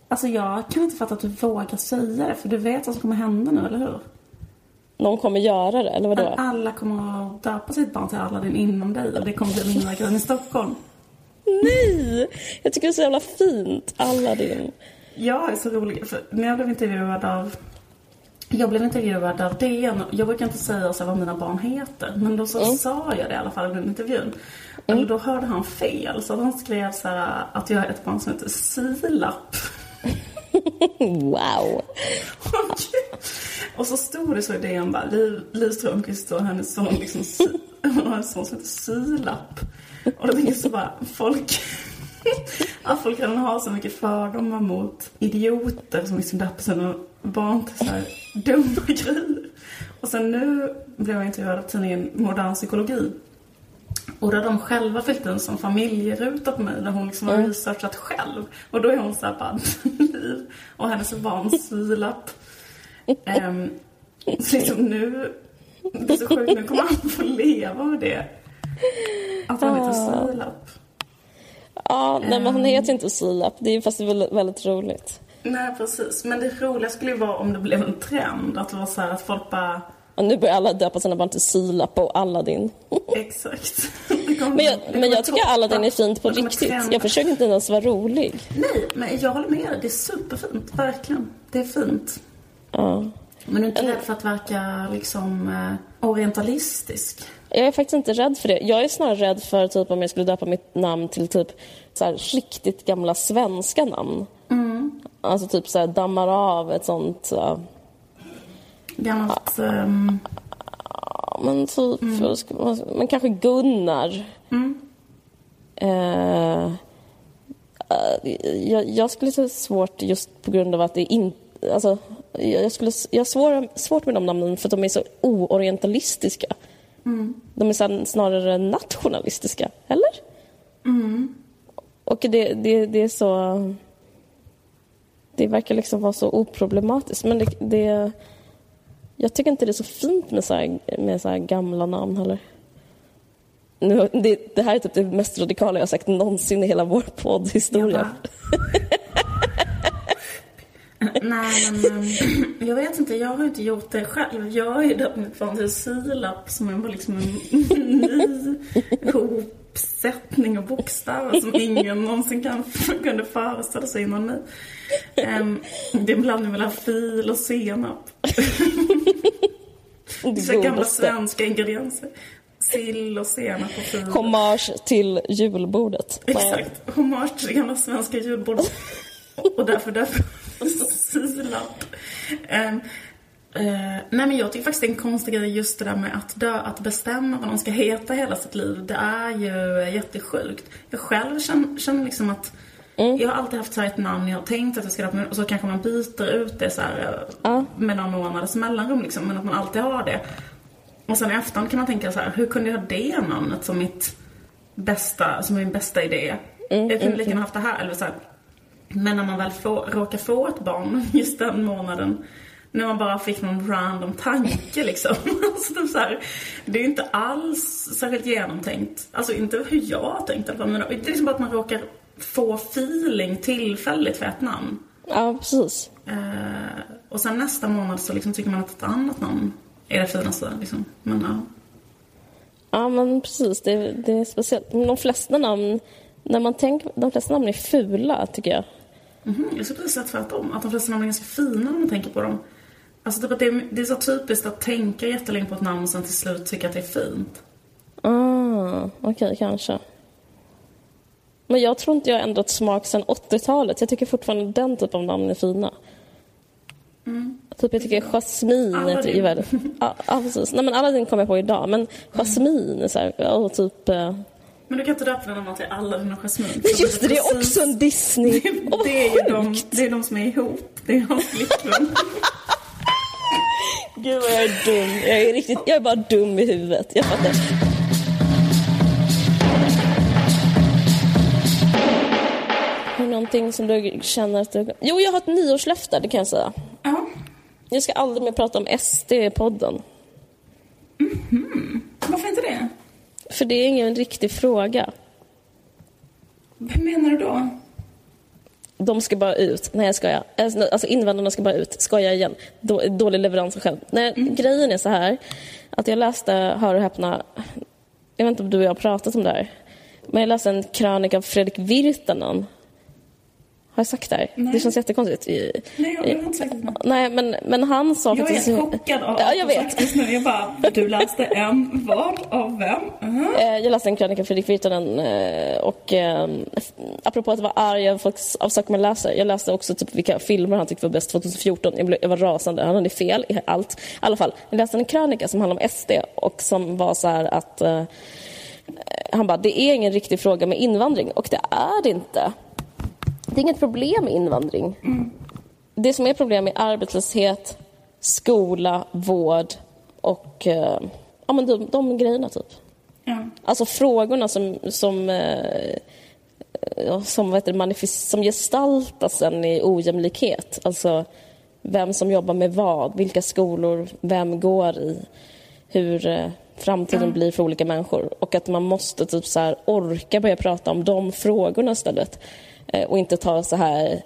Alltså jag kan inte fatta att du vågar säga det, för du vet vad som kommer hända nu, eller hur? Någon kommer göra det, eller vadå? Att alla kommer att döpa sitt barn till Aladdin innan dig och det kommer bli mindre grejen i Stockholm. Nej! Jag tycker det är så jävla fint. Aladdin. Jag är så rolig, för när jag blev intervjuad av jag blev intervjuad av DN. Jag brukar inte säga så vad mina barn heter. Men då så sa jag det i alla fall i den intervjun. Eller då hörde han fel. Så han skrev så här att jag är ett barn som heter Silap. Wow. och så stod det så i DN bara, Liv, Liv Strömquist och hennes son liksom, hon har en son som heter Silap. Och då tänkte jag så bara, folk, att folk redan har så mycket fördomar mot idioter som liksom döper sina barn till så här dumma grejer. Och sen nu blev jag intervjuad av tidningen Modern Psykologi. Och där de själva fyllt in som familjeruta på mig, där hon liksom har researchat själv. Och då är hon såhär bara, Liv och hennes barn Silap. Um, så liksom nu, det är så sjukt, nu kommer han få leva med det. Att han heter Silap. Ja, nej, men han heter inte Silap. Det är fast väldigt, väldigt roligt. Nej, precis. Men det roliga skulle ju vara om det blev en trend. Att det var så här att folk bara, Och nu börjar alla döpa sina barn till Silap och Aladdin. exakt. Kommer- Men jag, men jag tycker. Aladdin är fint på riktigt. Jag försöker inte ens vara rolig. Nej, men jag håller med dig. Det är superfint. Verkligen. Det är fint. Ja. Men du är inte rädd för att verka liksom eh, orientalistisk? Jag är faktiskt inte rädd för det. Jag är snarare rädd för typ om jag skulle döpa mitt namn till typ så här riktigt gamla svenska namn. Alltså typ så här dammar av ett sånt... ja, Gammalt... Ja, men typ... ska man- Men kanske Gunnar. Eh, eh, jag, jag skulle säga svårt just på grund av att det inte... Alltså, jag, skulle, jag har svår, svårt med de namnen för att de är så oorientalistiska. De är så- snarare nationalistiska, eller? Och det, det, det är så... Det verkar liksom vara så oproblematiskt. Men det, det, jag tycker inte det är så fint med så här, med så här gamla namn heller. Nu, det, det här är typ det mest radikala jag har sagt någonsin i hela vår poddhistoria. Nej, men ehm, jag vet inte. Jag har inte gjort det själv. Jag har ju döpt mitt barn till Silap som är bara liksom en ny hopsättning av bokstäver som ingen någonsin kan, kunde föreställa sig innan mig. Um, det är en blandning mellan fil och senap. Det Så gamla svenska ingredienser. Sill och senap och fil. Hommage till julbordet. Exakt. Hommage till det gamla svenska julbordet. Och därför, därför silap. Um, eh, nej men jag tycker faktiskt det är en konstig grej just det där med att dö, att bestämma vad någon ska heta hela sitt liv. Det är ju jättesjukt. Jag själv känner, känner liksom att jag har alltid haft så här ett namn jag har tänkt att jag ska döpa och så kanske man byter ut det så här eh, med några månaders mellanrum liksom. Men att man alltid har det. Och sen i efterhand kan man tänka så här, hur kunde jag ha det namnet som mitt bästa, som min bästa idé? jag kunde lika gärna haft det här. Eller så här. Men när man väl får, råkar få ett barn just den månaden, när man bara fick någon random tanke liksom. alltså, typ så här, det är inte alls särskilt genomtänkt. Alltså inte hur jag har tänkt i alla fall, men det är liksom bara att man råkar få feeling tillfälligt för ett namn. Ja, precis. Eh, och sen nästa månad så liksom tycker man att ett annat namn är det finaste. Liksom. Men ja. Ja, men precis. Det, det är speciellt. Men de flesta namn, när man tänker, de flesta namn är fula, tycker jag. Mhm, Jag skulle precis säga tvärtom. Att de flesta namn är ganska fina när man tänker på dem. Alltså typ det, är, det är så typiskt att tänka jättelänge på ett namn och sen till slut tycka att det är fint. Ah, okej, kanske. Men jag tror inte jag har ändrat smak sedan 80-talet. Jag tycker fortfarande den typen av namn är fina. Typ jag tycker jasmin är Aladdin. väldigt... Ja, ja, precis. Nej, men Aladdin kommer jag på idag. Men jasmin är så här, ja, typ... eh, Men du kan inte döpa dina namn till alla dina jasmin. Men just det, det är också en Disney. Vad det, är ju de, det är de som är ihop. Det är hans flickvän. Gud vad jag är dum. Jag är, riktigt, jag är bara dum i huvudet. Jag fattar. Någonting som du känner att du... Jo, jag har ett nyårslöfte, det kan jag säga. ja. Jag ska aldrig mer prata om SD i podden. Varför inte det? För det är ingen riktig fråga. Hur menar du då? De ska bara ut. Nej, jag skojar. Alltså invandrarna ska bara ut. Skojar igen. Då, dålig leverans själv. Nej, grejen är så här. Att jag läste, hör och häpna, jag vet inte om du och jag har pratat om det här. Men jag läste en krönika av Fredrik Virtanen. Har jag sagt det här? Nej. Det känns jättekonstigt. I- Nej, jag har inte sagt det. Nej, men, men han sa Jag är faktiskt... helt chockad av Ja, jag vet. nu. Jag bara, du läste en vad av vem? Mhm. Eh, Jag läste en krönika av Fredrik Virtanen eh, och eh, f- apropå att vara arg av saker man läser. Jag läste också typ vilka filmer han tyckte var bäst 2014. Jag, blev, jag var rasande. Han hade fel i allt. I alla fall, jag läste en krönika som handlade om SD och som var så här att eh, han bara, det är ingen riktig fråga med invandring och det är det inte. Det är inget problem med invandring. Det som är problem är arbetslöshet, skola, vård och eh, ja, men de, de grejerna typ. Ja. Alltså frågorna som, som, eh, som, vad det, som gestaltas sen i ojämlikhet. Alltså vem som jobbar med vad, vilka skolor, vem går i, hur eh, framtiden blir för olika människor. Och att man måste typ så orka börja prata om de frågorna istället. Eh, och inte ta så här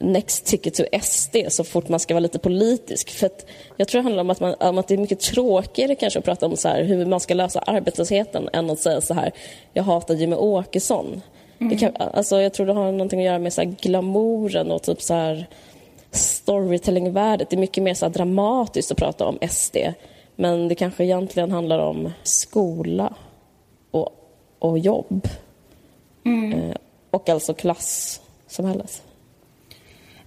next ticket to SD så fort man ska vara lite politisk. För att jag tror det handlar om att, man, om att det är mycket tråkigare kanske att prata om så här, hur man ska lösa arbetslösheten än att säga så här, jag hatar Jimmy Åkesson. Det kan, alltså, jag tror det har någonting att göra med så här glamouren och typ så här storytellingvärdet. Det är mycket mer så dramatiskt att prata om SD. Men det kanske egentligen handlar om skola och, och jobb. Eh, och alltså klassamhället.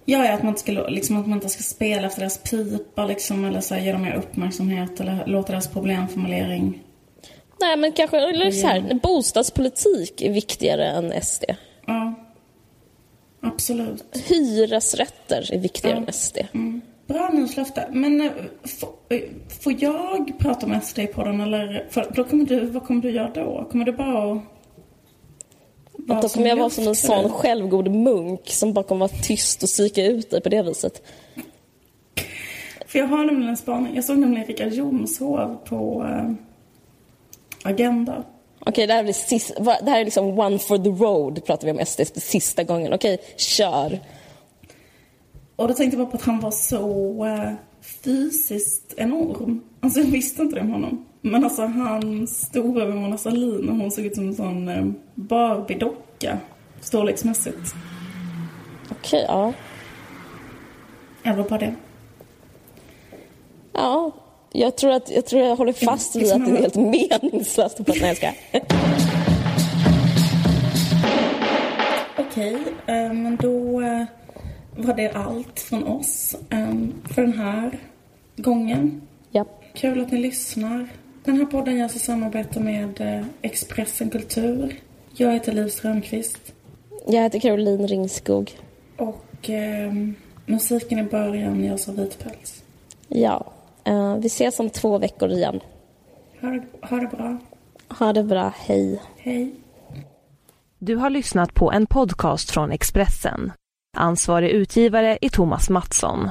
Ja, ja, att man inte ska, liksom, att man inte ska spela efter deras pipa liksom, eller så här, ge dem mer uppmärksamhet eller låta deras problemformulering. Nej, men kanske eller så här, bostadspolitik är viktigare än SD. Ja, absolut. Hyresrätter är viktigare än SD. Bra nyårslöfte. Men eh, får, eh, får jag prata om SD på den eller? För då kommer du, vad kommer du göra då? Kommer du bara att... Att då kommer jag vara som en luft, sån självgod munk som bara kommer vara tyst och psyka ut dig på det viset. För jag har nämligen en spaning. Jag såg nämligen Richard Jomshof på eh, Agenda. Okej, det här blir sist, va- det här är liksom one for the road, pratar vi om SD sista gången. Okej, kör. Och då tänkte jag bara på att han var så eh, fysiskt enorm. Alltså jag visste inte det om honom. Men alltså han stod över Mona Sahlin och hon såg ut som en sån eh, Barbie-docka. Storleksmässigt. Okej, ja. Jag var bara det. Ja, jag tror, att, jag tror jag håller fast vid att det är helt meningslöst att prata. Nej, jag ska. Okej, eh, men då eh, var det allt från oss eh, för den här gången. Kul att ni lyssnar. Den här podden görs i samarbete med eh, Expressen Kultur. Jag heter Liv Strömqvist. Jag heter Caroline Ringskog. Och eh, musiken i början görs av Vitpäls. Ja, eh, vi ses om två veckor igen. Ha det, ha det bra. Ha det bra, hej. Hej. Du har lyssnat på en podcast från Expressen. Ansvarig utgivare är Thomas Mattsson.